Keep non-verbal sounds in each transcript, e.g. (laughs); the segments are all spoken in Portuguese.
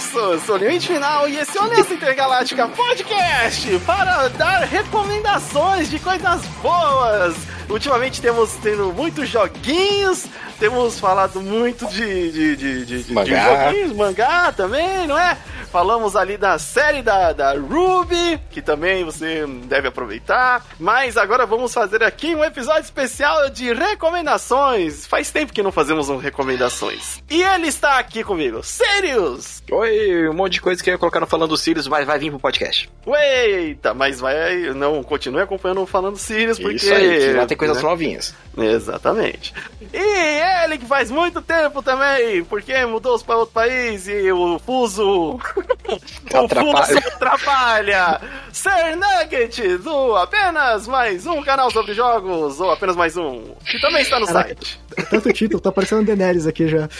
sucesso! Sou Limite Final e esse é o Aliança Intergaláctica Podcast para dar recomendações de coisas boas. Ultimamente temos tendo muitos joguinhos, temos falado muito de, de, de, de, de Mangá. joguinhos, mangá também, não é? Falamos ali da série da, da Ruby, que também você deve aproveitar. Mas agora vamos fazer aqui um episódio especial de recomendações. Faz tempo que não fazemos um recomendações. E ele está aqui comigo, Sirius! Oi, um monte de coisa que eu ia colocar no Falando Sirius, mas vai vir pro podcast. Eita, mas vai. Não, continue acompanhando o Falando Sirius, porque. Isso aí, lá tem coisas né? novinhas. Exatamente. E ele que faz muito tempo também, porque mudou-se para outro país e o fuso. O Atrapalha. fuso atrapalha. Ser Nugget do apenas mais um canal sobre jogos, ou apenas mais um, que também está no Caraca. site. Tanto título, tá parecendo Daenerys aqui já. (laughs)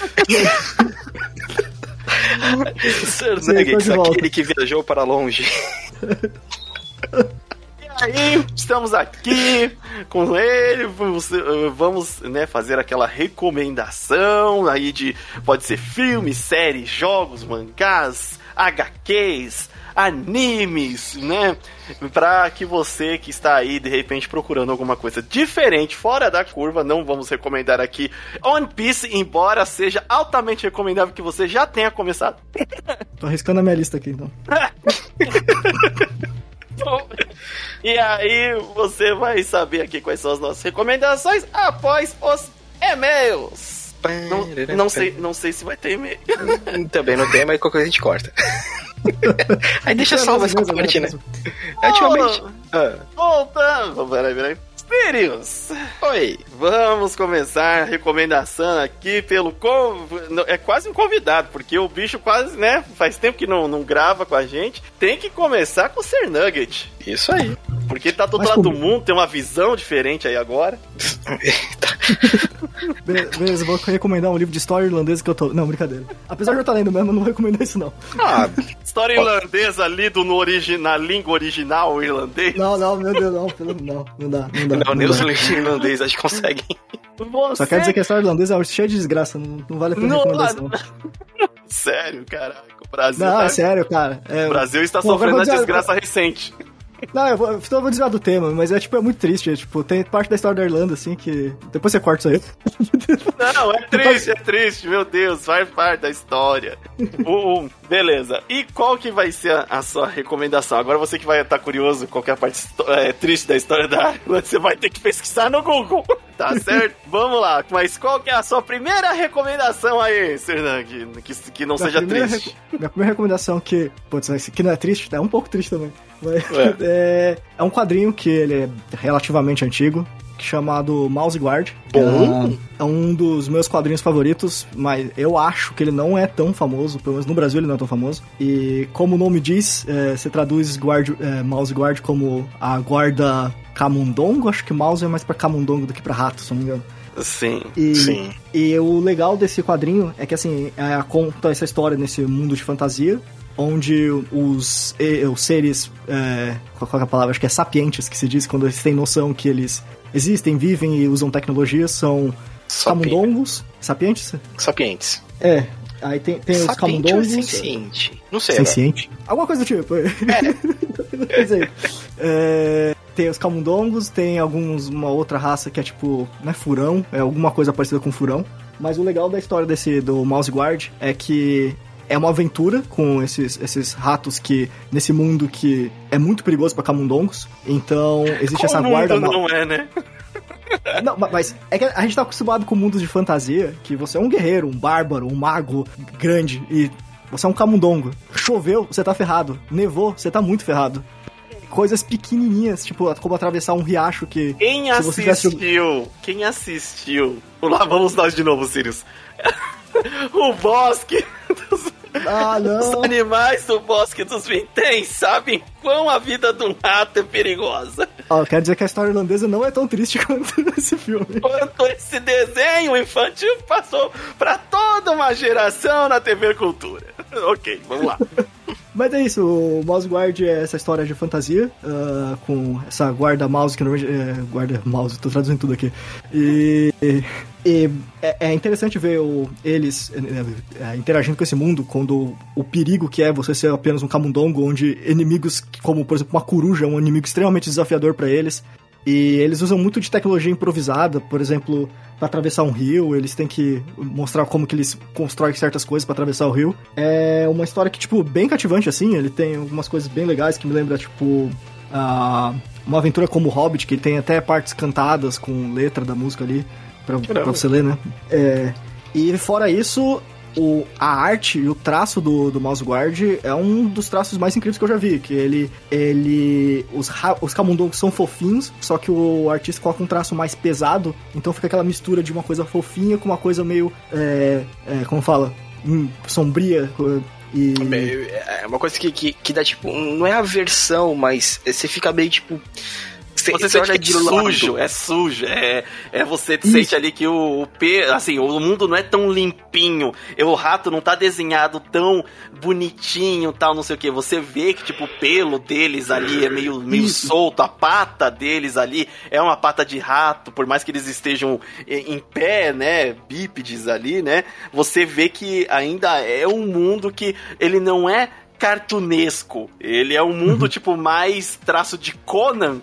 Tô Nuggets, aquele que viajou para longe. E aí, estamos aqui com ele, vamos, vamos né, fazer aquela recomendação aí de, pode ser filmes, séries, jogos, mangás, HQs, animes, né? Pra que você que está aí, de repente, procurando alguma coisa diferente, fora da curva, não vamos recomendar aqui One Piece, embora seja altamente recomendável que você já tenha começado. (laughs) Tô arriscando a minha lista aqui, então. (laughs) E aí você vai saber aqui quais são as nossas recomendações após os e-mails. Não, não sei, não sei se vai ter e-mail. Também não tem, mas qualquer coisa a gente corta. (laughs) Aí deixa essa Mesmo, parte, né? Ultimamente. Ah, Voltando. Peraí, peraí. Sirius, oi. vamos começar a recomendação aqui pelo. não, É quase um convidado, porque o bicho quase, né? Faz tempo que não, não grava com a gente. Tem que começar com o Ser Nugget. Isso aí. Porque tá todo Mas lado do como- mundo, tem uma visão diferente aí agora. Be- (laughs) Beleza, vou recomendar um livro de história irlandesa que eu tô. Não, brincadeira. Apesar de eu estar lendo mesmo, eu não vou recomendar isso, não. Ah, História irlandesa lido no origi na língua original irlandês. Não, não, meu Deus, não. pelo- Não, não dá, não dá. não, nem não os dá. irlandeses acho que conseguem. Você... Só quer dizer que a história irlandesa é cheia de desgraça, não, não vale a pena Não, recomendação. (laughs) Sério, caraca. O Brasil, Não, tá... é sério, cara. É, o Brasil está Pô, sofrendo eu a desgraça recente. Não, eu vou, eu vou desviar do tema, mas é tipo, é muito triste. É, tipo, tem parte da história da Irlanda, assim, que. Depois você corta isso aí. Não, é triste, é triste, meu Deus, faz parte da história. Um, beleza. E qual que vai ser a, a sua recomendação? Agora você que vai estar curioso qual que é parte é, triste da história da Irlanda, você vai ter que pesquisar no Google. Tá certo? (laughs) Vamos lá. Mas qual que é a sua primeira recomendação aí, Sernan? Que, que, que não Minha seja triste. reco- Minha primeira recomendação que. Putz, esse aqui não é triste, é um pouco triste também. Mas, Ué. (laughs) é, é um quadrinho que ele é relativamente antigo, chamado Mouse Guard. Bom. É, é um dos meus quadrinhos favoritos, mas eu acho que ele não é tão famoso, pelo menos no Brasil ele não é tão famoso. E como o nome diz, é, você traduz guard, é, Mouse Guard como a guarda camundongo. Acho que mouse é mais pra camundongo do que pra rato, se não me engano. Sim. E, Sim. e o legal desse quadrinho é que, assim, é, conta essa história nesse mundo de fantasia, onde os, os seres, é, qual qual é a palavra? Acho que é sapientes, que se diz quando eles têm noção que eles existem, vivem e usam tecnologia, são Sapien- camundongos. Sapientes? Sapientes. É. Aí tem, tem os ou camundongos. senciente? Não sei. agora. Senciente? Alguma coisa do tipo. (laughs) Dizer, é, tem os camundongos, tem alguns, uma outra raça que é tipo, não é furão, é alguma coisa parecida com furão. Mas o legal da história desse do Mouse Guard é que é uma aventura com esses, esses ratos que nesse mundo que é muito perigoso pra camundongos. Então existe Qual essa mundo guarda ma- não é, né? (laughs) não, ma- mas é que a gente tá acostumado com mundos de fantasia, que você é um guerreiro, um bárbaro, um mago grande e você é um camundongo. Choveu, você tá ferrado. Nevou, você tá muito ferrado. Coisas pequenininhas, tipo, como atravessar um riacho que... Quem Se você tivesse- assistiu? Quem assistiu? Lá vamos nós de novo, Sirius. (laughs) o bosque (laughs) dos, Ah, os não! animais do bosque dos vinténs sabem quão a vida de um rato é perigosa. Ó, quero dizer que a história irlandesa não é tão triste (laughs) quanto esse filme. Quanto esse desenho infantil passou pra toda uma geração na TV Cultura. (laughs) Ok, vamos lá. Mas é isso, o Mouse Guard é essa história de fantasia, uh, com essa guarda-mouse, que normalmente é guarda-mouse, tô traduzindo tudo aqui. E, e é, é, interessante ver o, eles é, interagindo com esse mundo, quando o perigo que é você ser apenas um camundongo, onde inimigos, como por exemplo uma coruja, é um inimigo extremamente desafiador para eles, e eles usam muito de tecnologia improvisada, por exemplo, para atravessar um rio, eles têm que mostrar como que eles constroem certas coisas para atravessar o rio. É uma história que, tipo, bem cativante, assim, ele tem algumas coisas bem legais que me lembra, tipo, a, uma aventura como o Hobbit, que tem até partes cantadas com letra da música ali, pra, pra você ler, né? É, e fora isso, o, a arte e o traço do, do Mouse Guard é um dos traços mais incríveis que eu já vi. Que ele. ele os, os camundongos são fofinhos, só que o artista coloca um traço mais pesado. Então fica aquela mistura de uma coisa fofinha com uma coisa meio. É, é, como fala? Hum, sombria. E... É uma coisa que, que, que dá tipo. Não é aversão, mas você fica meio tipo você, você olha de sujo, é sujo, é, é você Isso. sente ali que o, o P, assim, o mundo não é tão limpinho, o rato não tá desenhado tão bonitinho, tal, não sei o que. Você vê que tipo o pelo deles ali é meio, meio solto, a pata deles ali é uma pata de rato, por mais que eles estejam em pé, né, bípedes ali, né? Você vê que ainda é um mundo que ele não é cartunesco. Ele é um mundo, tipo, mais traço de Conan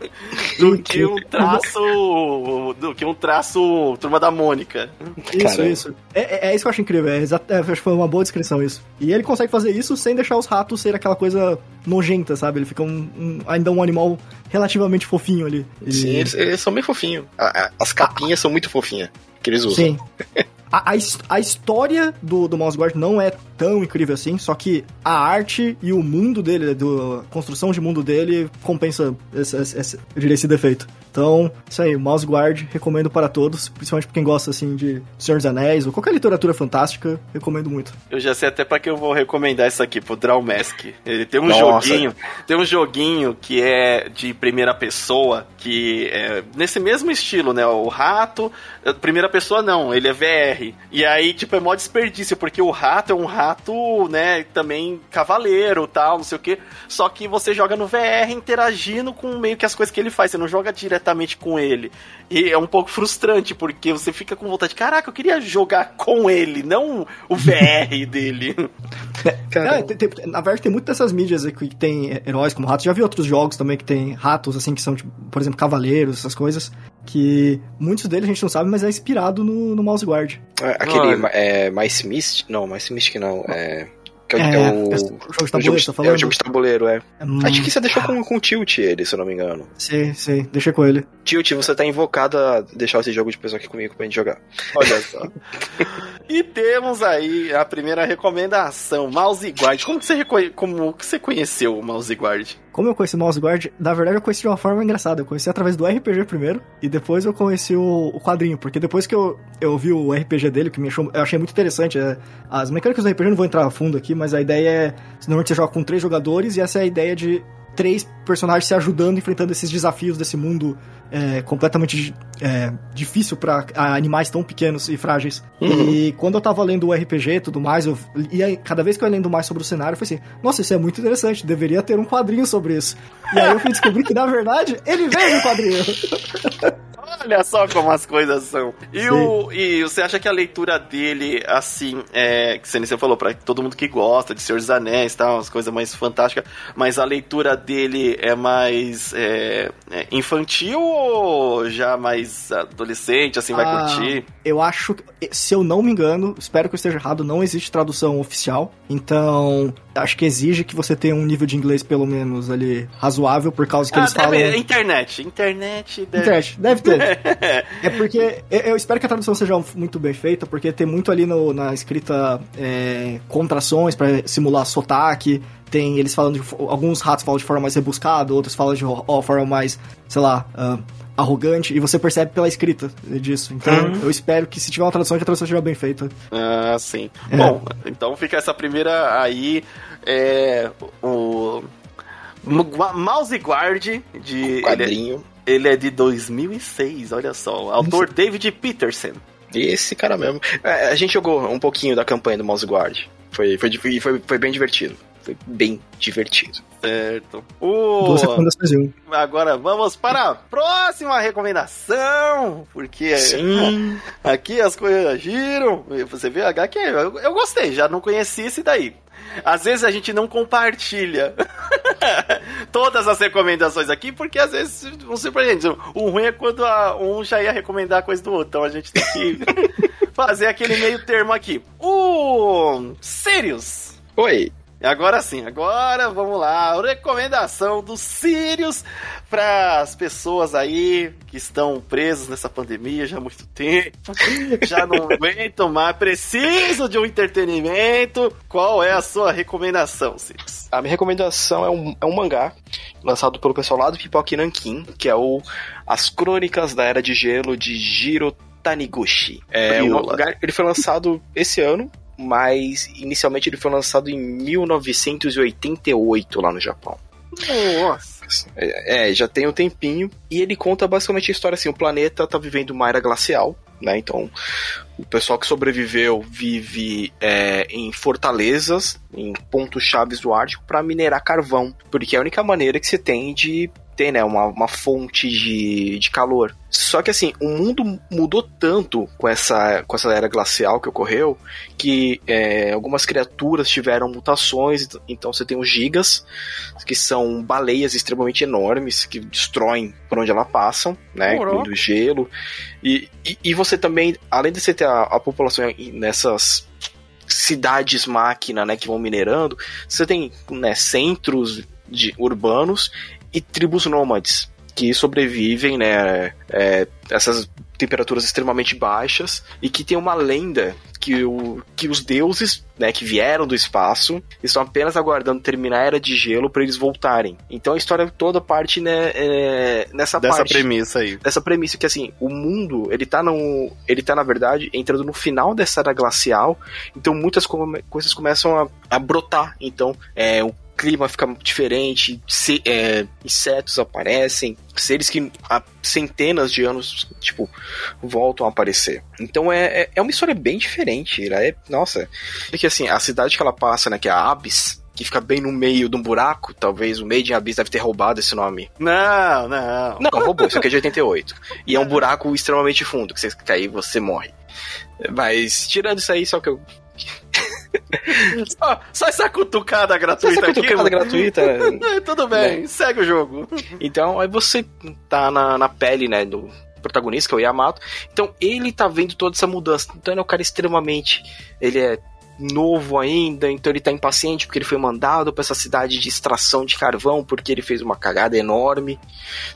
(laughs) do que um traço. do que um traço Turma da Mônica. Isso, Caramba. isso. É, é, é, isso que eu acho incrível. É, é, acho que foi uma boa descrição isso. E ele consegue fazer isso sem deixar os ratos ser aquela coisa nojenta, sabe? Ele fica um, um ainda um animal relativamente fofinho ali. E... Sim, eles, eles, são bem fofinhos. As capinhas ah. são muito fofinhas que eles usam. Sim. (laughs) A, a, a, história do, do Mouse Guard não é tão incrível assim, só que a arte e o mundo dele, do, a construção de mundo dele, compensa esse, esse, esse, eu diria, esse defeito. Então, isso aí, Mouse Guard, recomendo para todos, principalmente pra quem gosta, assim, de Senhor dos Anéis ou qualquer literatura fantástica, recomendo muito. Eu já sei até para que eu vou recomendar isso aqui, pro Draw Mask. Ele tem um Nossa. joguinho, tem um joguinho que é de primeira pessoa, que é nesse mesmo estilo, né? O rato, primeira pessoa não, ele é VR. E aí, tipo, é mó desperdício, porque o rato é um rato, né, também cavaleiro tal, não sei o que. Só que você joga no VR interagindo com meio que as coisas que ele faz, você não joga diretamente com ele. E é um pouco frustrante, porque você fica com vontade, caraca, eu queria jogar com ele, não o VR (laughs) dele. (laughs) Cara, tem, tem, na verdade, tem muitas dessas mídias que tem heróis como ratos. Já vi outros jogos também que tem ratos, assim, que são, tipo, por exemplo, cavaleiros, essas coisas que muitos deles a gente não sabe, mas é inspirado no, no Mouse Guard. É, aquele é, Mice Mist? Não, Mice Mist não, é... Que é, é, o, é, o jogo de tabuleiro, tá falando? É o jogo de tabuleiro, é. é Acho que você deixou com, com o Tilt ele, se eu não me engano. Sim, sim, deixei com ele. Tilt, você tá invocado a deixar esse jogo de pessoa aqui comigo pra gente jogar. Olha só. (laughs) e temos aí a primeira recomendação, Mouse Guard. Como que você, como que você conheceu o Mouse Guard? Como eu conheci o Mouse Guard, na verdade eu conheci de uma forma engraçada. Eu conheci através do RPG primeiro, e depois eu conheci o, o quadrinho, porque depois que eu, eu vi o RPG dele, que me achou, eu achei muito interessante. É, as mecânicas do RPG eu não vou entrar a fundo aqui, mas a ideia é. Normalmente você joga com três jogadores, e essa é a ideia de três personagens se ajudando, enfrentando esses desafios desse mundo é, completamente é, difícil para animais tão pequenos e frágeis. Uhum. E quando eu tava lendo o RPG e tudo mais, eu ia, cada vez que eu ia lendo mais sobre o cenário, eu falei assim: nossa, isso é muito interessante, deveria ter um quadrinho sobre isso. E aí eu fui descobrir que, na verdade, ele veio no quadrinho. (laughs) Olha só como as coisas são. E, o, e você acha que a leitura dele, assim, é, que você falou, para todo mundo que gosta de Senhor dos Anéis, tal, as coisas mais fantásticas, mas a leitura dele é mais é, é infantil ou já mais adolescente, assim, vai ah, curtir? Eu acho, se eu não me engano, espero que eu esteja errado, não existe tradução oficial, então acho que exige que você tenha um nível de inglês pelo menos ali razoável, por causa que ah, eles deve, falam... Internet, internet deve... Internet, deve ter. (laughs) é porque eu espero que a tradução seja muito bem feita, porque tem muito ali no, na escrita é, contrações para simular sotaque, tem eles falando de, alguns ratos falam de forma mais rebuscada, outros falam de ó, forma mais, sei lá, uh, arrogante, e você percebe pela escrita disso. Então, uhum. eu espero que se tiver uma tradução, que a tradução seja bem feita. Ah, sim. É. Bom, então fica essa primeira aí, é, o Mouse Guard de... O quadrinho. Ele, ele, é de 2006, olha só. O autor Isso. David Peterson. Esse cara mesmo. É, a gente jogou um pouquinho da campanha do Mouse Guard. Foi, foi, foi, foi bem divertido. Foi bem divertido. Certo. O... Agora vamos para a próxima recomendação. Porque Sim. (laughs) aqui as coisas giram. Você vê HQ? Eu, eu gostei, já não conhecia esse daí. Às vezes a gente não compartilha (laughs) todas as recomendações aqui, porque às vezes não surpreende. O ruim é quando a, um já ia recomendar a coisa do outro. Então a gente tem que (laughs) fazer aquele meio termo aqui. O Sirius. Oi. Agora sim, agora vamos lá. Recomendação do Sirius para as pessoas aí que estão presas nessa pandemia já há muito tempo, (laughs) já não aguentam mais, precisam de um entretenimento. Qual é a sua recomendação, Sirius? A minha recomendação é um, é um mangá lançado pelo pessoal lá do Pipoque Nankin, que é o As Crônicas da Era de Gelo de Jiro Taniguchi. É um ele foi lançado esse ano, mas inicialmente ele foi lançado em 1988 lá no Japão. Nossa. É, já tem um tempinho. E ele conta basicamente a história assim: o planeta tá vivendo uma era glacial, né? Então, o pessoal que sobreviveu vive é, em fortalezas, em pontos chaves do Ártico, para minerar carvão, porque é a única maneira que você tem de ter, né, uma, uma fonte de, de calor. Só que assim, o mundo mudou tanto com essa, com essa era glacial que ocorreu que é, algumas criaturas tiveram mutações. Então você tem os gigas, que são baleias extremamente enormes que destroem por onde elas passam, né? Do gelo. E, e, e, você também, além de você ter a, a população nessas cidades máquina, né, que vão minerando, você tem né, centros de, urbanos e tribos nômades que sobrevivem, né, é, essas temperaturas extremamente baixas e que tem uma lenda que, o, que os deuses, né, que vieram do espaço, estão apenas aguardando terminar a era de gelo para eles voltarem. Então a história toda parte né, é, nessa Dessa parte, premissa aí. Dessa premissa que assim, o mundo, ele tá no ele tá na verdade entrando no final dessa era glacial, então muitas coisas começam a, a brotar. Então, é, o clima fica diferente, se, é, insetos aparecem, seres que há centenas de anos, tipo, voltam a aparecer. Então é, é, é uma história bem diferente. É, nossa, porque assim, a cidade que ela passa, né, que é a Abyss, que fica bem no meio de um buraco, talvez o Made in Abyss deve ter roubado esse nome. Não, não. Não, roubou, isso aqui é de 88. E é um buraco extremamente fundo, que você cair você morre. Mas, tirando isso aí, só que eu só, só, essa cutucada gratuita só essa cutucada aqui, gratuita. (laughs) Tudo bem, né? segue o jogo. Então, aí você tá na, na pele, né, do protagonista, que é o Yamato. Então, ele tá vendo toda essa mudança. Então, ele é um cara extremamente... Ele é novo ainda, então ele tá impaciente porque ele foi mandado para essa cidade de extração de carvão porque ele fez uma cagada enorme,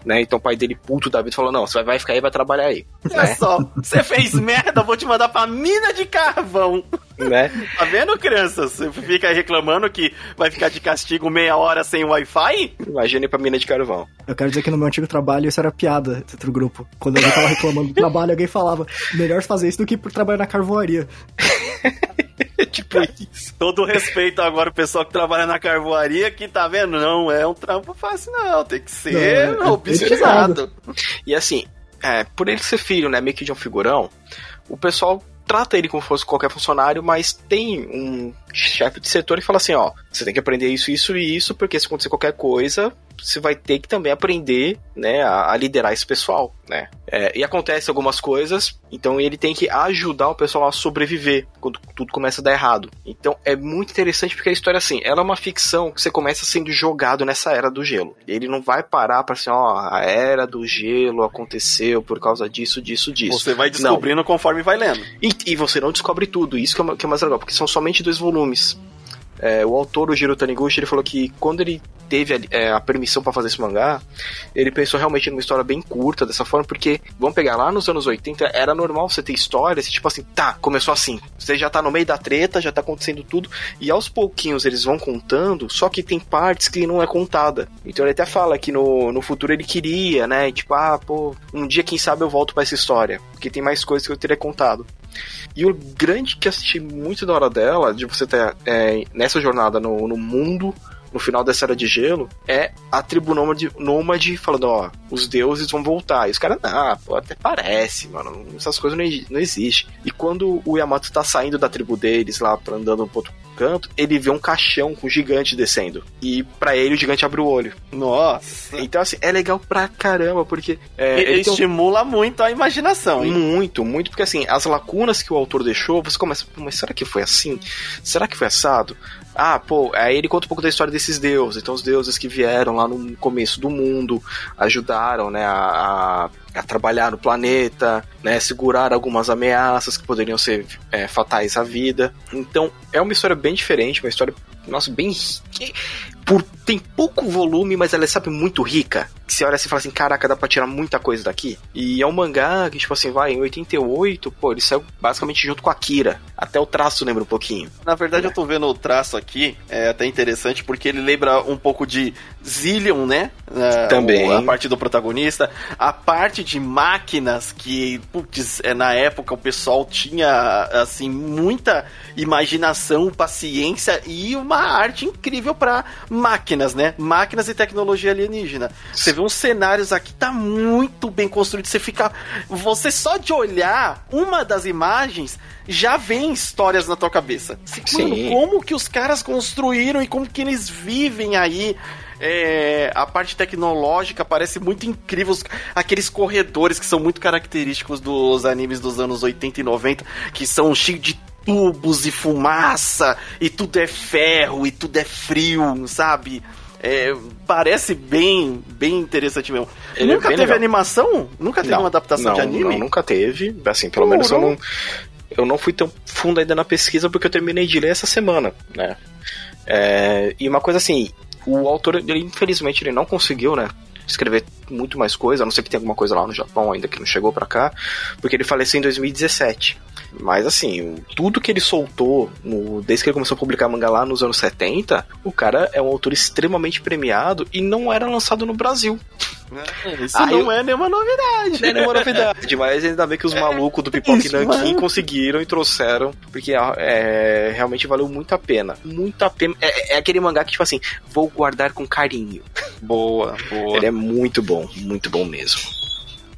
né? Então o pai dele puto da vida falou: "Não, você vai ficar aí, vai trabalhar aí". Olha né? só, você fez merda, vou te mandar pra mina de carvão. Né? Tá vendo, crianças? Você fica aí reclamando que vai ficar de castigo meia hora sem Wi-Fi? Imagine pra mina de carvão. Eu quero dizer que no meu antigo trabalho isso era piada dentro do grupo. Quando alguém tava reclamando do trabalho, alguém falava: melhor fazer isso do que por trabalhar na carvoaria. (laughs) (laughs) tipo isso. Todo respeito agora o pessoal que trabalha na carvoaria que tá vendo, não é um trampo fácil não, tem que ser não, obstinado. É e assim, é, por ele ser filho, né, meio que de um figurão, o pessoal trata ele como se fosse qualquer funcionário, mas tem um chefe de setor que fala assim, ó, você tem que aprender isso, isso e isso, porque se acontecer qualquer coisa, você vai ter que também aprender, né, a, a liderar esse pessoal, né. É, e acontece algumas coisas, então ele tem que ajudar o pessoal a sobreviver quando tudo começa a dar errado. Então é muito interessante porque a história assim, ela é uma ficção que você começa sendo jogado nessa era do gelo. Ele não vai parar para assim, ó, a era do gelo aconteceu por causa disso, disso, disso. Você vai descobrindo não. conforme vai lendo. E, e, você não descobre tudo, isso que é, que é mais legal, porque são somente dois volumes. É, o autor, o Jiro Taniguchi, ele falou que quando ele teve a, é, a permissão para fazer esse mangá, ele pensou realmente numa história bem curta dessa forma, porque, vamos pegar lá nos anos 80, era normal você ter histórias, tipo assim, tá, começou assim, você já tá no meio da treta, já tá acontecendo tudo, e aos pouquinhos eles vão contando, só que tem partes que não é contada. Então ele até fala que no, no futuro ele queria, né, tipo, ah, pô, um dia quem sabe eu volto para essa história, porque tem mais coisas que eu teria contado. E o grande que assisti muito da hora dela, de você ter é, nessa jornada no, no mundo no final dessa era de gelo, é a tribo nômade, nômade falando, ó, os deuses vão voltar. E os caras, ah, pô, até parece, mano, essas coisas não, não existem. E quando o Yamato tá saindo da tribo deles lá, pra andando pro outro canto, ele vê um caixão com um gigante descendo. E para ele o gigante abre o olho. Nossa. Então, assim, é legal pra caramba, porque. É, ele, ele tem um- estimula muito a imaginação, hein? Muito, muito, porque assim, as lacunas que o autor deixou, você começa, "Pô, mas será que foi assim? Será que foi assado? Ah, pô, aí ele conta um pouco da história desses deuses. Então, os deuses que vieram lá no começo do mundo ajudaram, né, a, a, trabalhar no planeta, né, segurar algumas ameaças que poderiam ser é, fatais à vida. Então, é uma história bem diferente, uma história, nossa, bem. Por, tem pouco volume, mas ela é, sabe, muito rica. Que você olha assim e fala assim: caraca, dá pra tirar muita coisa daqui. E é um mangá que, tipo assim, vai, em 88, pô, ele saiu basicamente junto com a Kira. Até o traço lembra um pouquinho. Na verdade, eu tô vendo o traço aqui, é até interessante, porque ele lembra um pouco de Zillion, né? É, Também. o- A parte do protagonista. A parte de máquinas que, putz, é, na época o pessoal tinha, assim, muita imaginação, paciência e uma arte incrível pra máquinas, né? Máquinas e tecnologia alienígena. Você vê uns cenários aqui, tá muito bem construído. Você fica. Você só de olhar uma das imagens já vem histórias na tua cabeça. Mano, Sim. como que os caras construíram e como que eles vivem aí. É, a parte tecnológica parece muito incrível. Aqueles corredores que são muito característicos dos animes dos anos 80 e 90, que são cheios de tubos e fumaça, e tudo é ferro, e tudo é frio, sabe? É, parece bem, bem interessante mesmo. Ele é Nunca bem teve legal. animação? Nunca teve Não, uma adaptação não, de anime? Não, nunca teve. Assim, pelo menos eu não, eu não fui tão fundo ainda na pesquisa porque eu terminei de ler essa semana, né? É, e uma coisa assim, o autor, ele, infelizmente, ele não conseguiu, né? Escrever muito mais coisa, a não ser que tenha alguma coisa lá no Japão ainda que não chegou pra cá, porque ele faleceu em 2017. Mas assim, tudo que ele soltou no- desde que ele começou a publicar mangá lá nos anos 70, o cara é um autor extremamente premiado e não era lançado no Brasil. Isso Ah, não eu- é nenhuma novidade. Não é nenhuma novidade, mas ainda bem que os malucos do Pipoca Isso, Nankin mano. conseguiram e trouxeram, porque é, realmente valeu muito a pena. Muito a pena. É, é aquele mangá que, tipo assim, vou guardar com carinho. Boa, boa. Ele é muito bom, muito bom mesmo.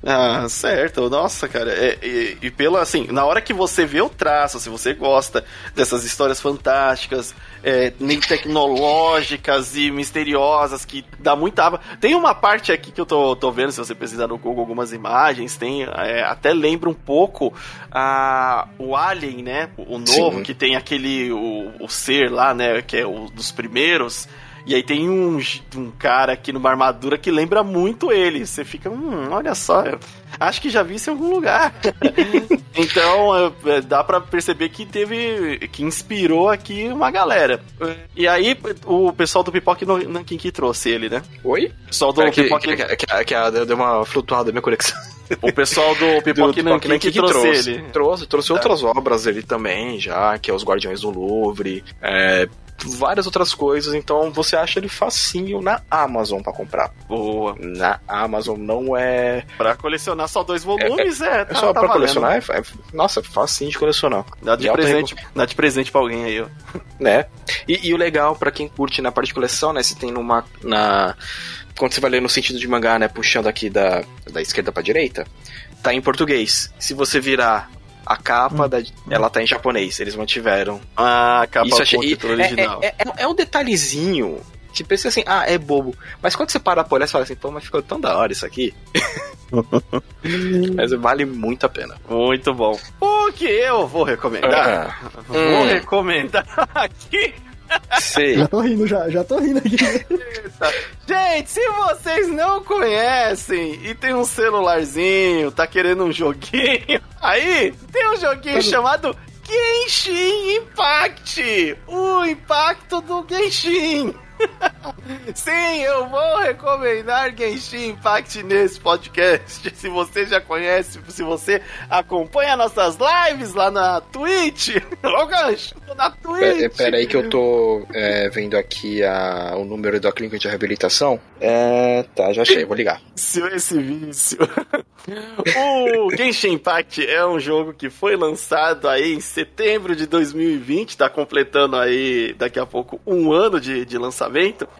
Ah, certo. Nossa, cara. É, e, e pelo assim, na hora que você vê o traço, se você gosta dessas histórias fantásticas, é, nem tecnológicas e misteriosas, que dá muita aba. Tem uma parte aqui que eu tô, tô vendo, se você precisar no Google algumas imagens, tem. é, até lembra um pouco a, o Alien, né? O, o novo, Sim. que tem aquele. O, o ser lá, né? Que é o dos primeiros. E aí tem um, um cara aqui numa armadura que lembra muito ele. Você fica, hum, olha só, acho que já vi isso em algum lugar. (laughs) então é, dá pra perceber que teve. que inspirou aqui uma galera. E aí o pessoal do Pipoque Nankin que trouxe ele, né? Oi? O pessoal do É que, Pipoque. que, que, que, que deu uma flutuada na minha conexão. O pessoal do (laughs) Pipoque Nankin que, trouxe, ele. Trouxe, trouxe Tá. outras obras dele também, já, que é Os Guardiões do Louvre, é, várias outras coisas, então você acha ele facinho na Amazon pra comprar. Boa. Na Amazon não é. Pra colecionar só dois volumes, é. É tá- só tá pra valendo. colecionar? É, é- nossa, é facinho de colecionar. Dá de, De alta presente, dá de presente pra alguém aí, ó. (laughs) Né? E, e o legal, pra quem curte na parte de coleção, né? Se tem numa. Na, quando você vai ler no sentido de mangá, né? Puxando aqui da, da esquerda pra direita, tá em português. Se você virar a capa, da, ela tá em japonês. Eles mantiveram Ah, capa Isso com achei, o título é, original. É, é, é- é um detalhezinho que pensa assim, ah, é bobo. Mas quando você para pra olhar, você fala assim, pô, mas ficou tão da hora isso aqui. (laughs) mas vale muito a pena. Muito bom. O que eu vou recomendar? Ah, Vou hum. recomendar (laughs) aqui. Sei. Já tô rindo, já, já tô rindo aqui. Gente, se vocês não conhecem e tem um celularzinho, tá querendo um joguinho, (laughs) aí tem um joguinho chamado Genshin Impact. O impacto do Genshin. (laughs) Sim, eu vou recomendar Genshin Impact nesse podcast. Se você já conhece, se você acompanha nossas lives lá na Twitch, (laughs) ô gancho, na Twitch. Pera, pera aí que eu tô é, vendo aqui a, o número da clínica de reabilitação. É, tá, já achei, vou ligar. (laughs) vício, esse vício. o Genshin Impact é um jogo que foi lançado aí em setembro de 2020, tá completando aí daqui a pouco um ano de, de lançamento.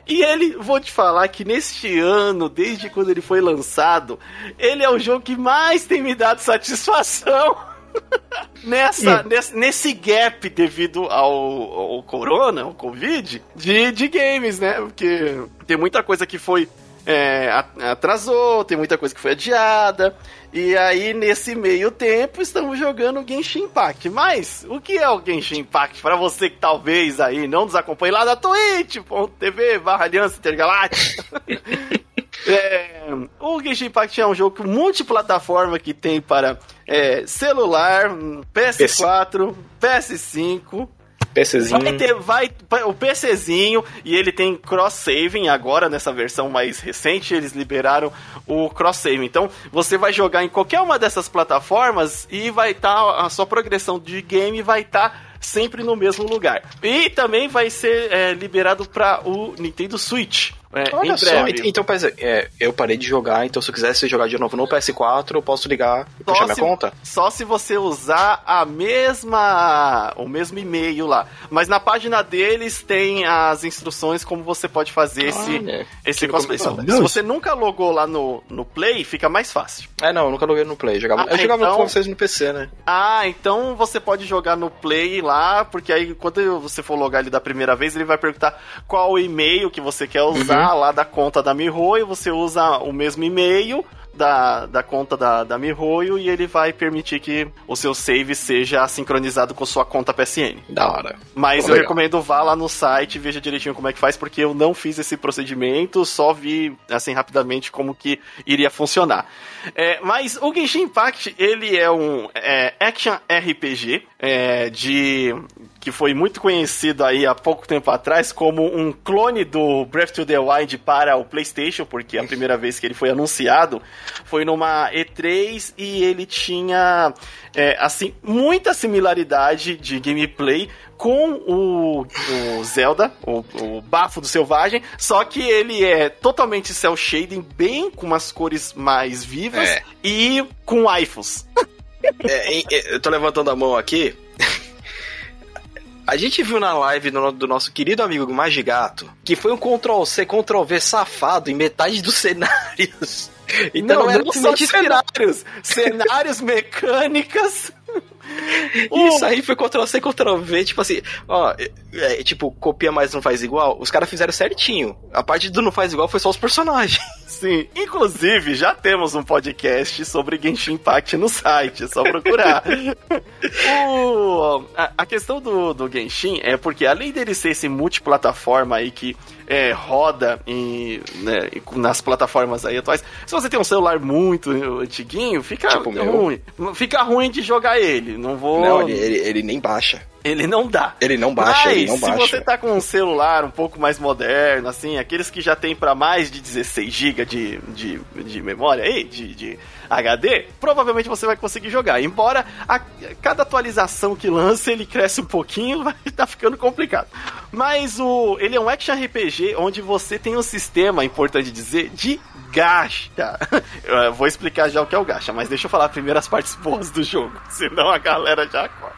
E ele, vou te falar que neste ano, desde quando ele foi lançado, ele é o jogo que mais tem me dado satisfação. (laughs) nessa, nesse, nesse gap devido ao, ao corona, ao covid, de, de games, né? Porque tem muita coisa que foi é, atrasou, tem muita coisa que foi adiada. E aí, nesse meio tempo, estamos jogando Genshin Impact. Mas, o que é o Genshin Impact? Para você que talvez aí não nos acompanhe lá na twitch.tv barra Aliança Intergaláctica. (laughs) é, o Genshin Impact é um jogo multiplataforma que tem para é, celular, PS4, PS5, PCzinho. Vai ter, vai, o PCzinho, e ele tem cross-saving agora, nessa versão mais recente, eles liberaram o cross-saving. Então, você vai jogar em qualquer uma dessas plataformas e vai estar, tá, a sua progressão de game vai estar tá sempre no mesmo lugar. E também vai ser é, liberado para o Nintendo Switch. É, Olha só, então é, eu parei de jogar, então se eu quisesse jogar de novo no PS4, eu posso ligar e puxar minha conta? Só se você usar a mesma. o mesmo e-mail lá. Mas na página deles tem as instruções como você pode fazer esse, esse cosplay. Se você nunca logou lá no, no Play, fica mais fácil. É, não, eu nunca loguei no Play. Jogava, ah, eu jogava então... com vocês no PC, né? Ah, então você pode jogar no Play lá, porque aí quando você for logar ele da primeira vez, ele vai perguntar qual o e-mail que você quer usar. Uhum lá da conta da MiHoYo, você usa o mesmo e-mail da, da conta da, da MiHoYo e ele vai permitir que o seu save seja sincronizado com sua conta PSN. Da hora. Mas eu recomendo vá lá no site e veja direitinho como é que faz, porque eu não fiz esse procedimento, só vi assim rapidamente como que iria funcionar. É, mas o Genshin Impact, ele é um é, action RPG é, de que foi muito conhecido aí há pouco tempo atrás como um clone do Breath of the Wild para o PlayStation, porque a primeira vez que ele foi anunciado foi numa E3 e ele tinha é, assim muita similaridade de gameplay com o, o Zelda, o, o, Bafo do Selvagem, só que ele é totalmente cel shading, bem com umas cores mais vivas é. e com waifus. (laughs) É, eu tô levantando a mão aqui a gente viu na live do, do nosso querido amigo Magigato que foi um Ctrl-C, Ctrl-V safado em metade dos (laughs) cenários. Então não, não, só cenários, cenários, (laughs) mecânicas. Isso aí foi Ctrl-C, Ctrl-V, tipo assim, ó, é, é, tipo, copia mais não faz igual, os caras fizeram certinho. A parte do não faz igual foi só os personagens. (laughs) Sim, inclusive já temos um podcast sobre Genshin Impact no site, é só procurar. (laughs) o, a, a, questão do, do Genshin é porque além dele ser esse multiplataforma aí que é, roda em, né, nas plataformas aí atuais. Se você tem um celular muito antiguinho, fica tipo ruim. Meu. Fica ruim de jogar ele. Não vou. Não, ele, ele, ele nem baixa. Ele não dá. Ele não baixa, Mas, ele não baixa. se você tá com um celular um pouco mais moderno, assim, aqueles que já tem para mais de 16 GB de, de, de memória aí, de, de HD, provavelmente você vai conseguir jogar. Embora a, cada atualização que lança ele cresce um pouquinho, (laughs) vai tá ficando complicado. Mas o ele é um action RPG onde você tem um sistema, importante dizer, de gacha. (laughs) Eu vou explicar já o que é o gacha, mas deixa eu falar primeiro as partes boas do jogo, (laughs) senão a galera já acorda.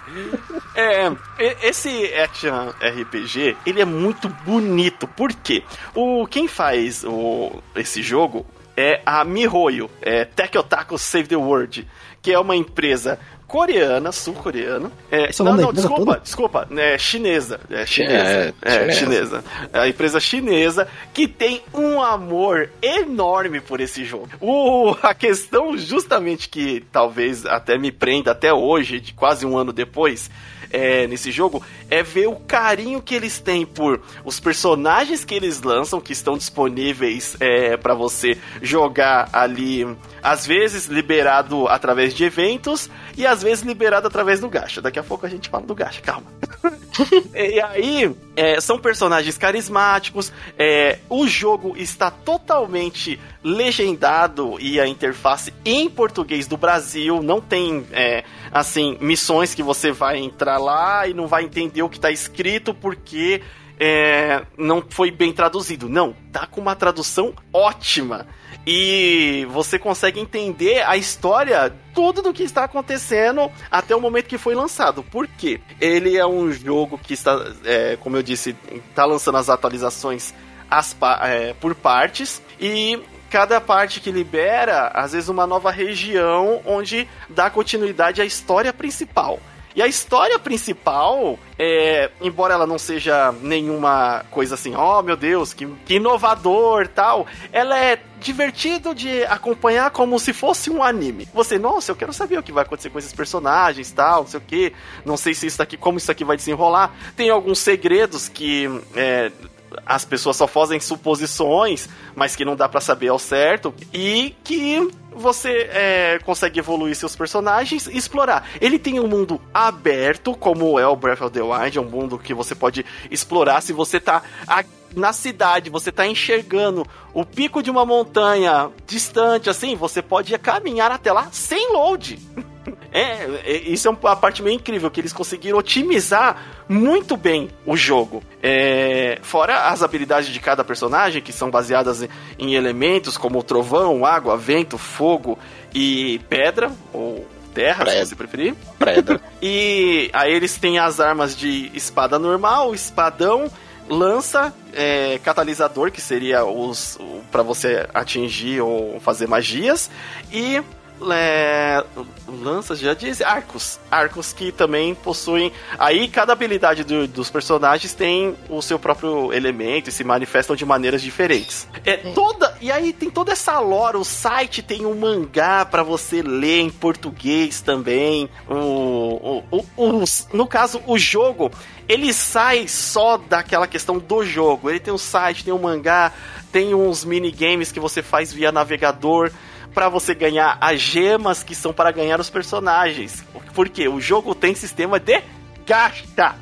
É, esse action RPG, ele é muito bonito, por quê? O, quem faz o, esse jogo é a MiHoYo, é Tech Otaku Save the World, que é uma empresa coreana, sul-coreana. É, não, não, desculpa, toda? desculpa, é chinesa. É chinesa. É, é, chinesa. É a empresa chinesa que tem um amor enorme por esse jogo. O, a questão, justamente, que talvez até me prenda até hoje, de quase um ano depois, é, nesse jogo é ver o carinho que eles têm por os personagens que eles lançam, que estão disponíveis é, para você jogar ali, às vezes liberado através de eventos e às vezes liberado através do gacha. Daqui a pouco a gente fala do gacha, calma. (laughs) e aí, é, são personagens carismáticos, é, o jogo está totalmente legendado e a interface em português do Brasil, não tem, é, assim, missões que você vai entrar lá e não vai entender o que está escrito porque é, não foi bem traduzido. Não, tá com uma tradução ótima e você consegue entender a história, tudo do que está acontecendo até o momento que foi lançado. Por quê? Ele é um jogo que está, é, como eu disse, está lançando as atualizações as, é, por partes e cada parte que libera, às vezes, uma nova região onde dá continuidade à história principal. E a história principal, é, embora ela não seja nenhuma coisa assim, oh meu Deus, que, que inovador tal, ela é divertido de acompanhar como se fosse um anime. Você, nossa, eu quero saber o que vai acontecer com esses personagens, tal, não sei o que. Não sei se isso aqui, como isso aqui vai desenrolar. Tem alguns segredos que é, as pessoas só fazem suposições, mas que não dá para saber ao certo, e que você é, consegue evoluir seus personagens e explorar. Ele tem um mundo aberto, como é o Breath of the Wild, é um mundo que você pode explorar se você tá na cidade, você tá enxergando o pico de uma montanha distante, assim, você pode caminhar até lá sem load. (laughs) É, é, isso é uma parte meio incrível, que eles conseguiram otimizar muito bem o jogo. É, fora as habilidades de cada personagem, que são baseadas em elementos como trovão, água, vento, fogo e pedra, ou terra, Preda. se você preferir. Pedra. (laughs) e aí eles têm as armas de espada normal, espadão, lança, é, catalisador, que seria os para você atingir ou fazer magias, e é, lanças, já diz, arcos. Arcos que também possuem. Aí cada habilidade do, dos personagens tem o seu próprio elemento e se manifestam de maneiras diferentes. É toda. E aí tem toda essa lore. O site tem um mangá para você ler em português também. O, o, o, no caso, o jogo. Ele sai só daquela questão do jogo. Ele tem um site, tem um mangá, tem uns minigames que você faz via navegador para você ganhar as gemas que são para ganhar os personagens. Porque o jogo tem sistema de gasta.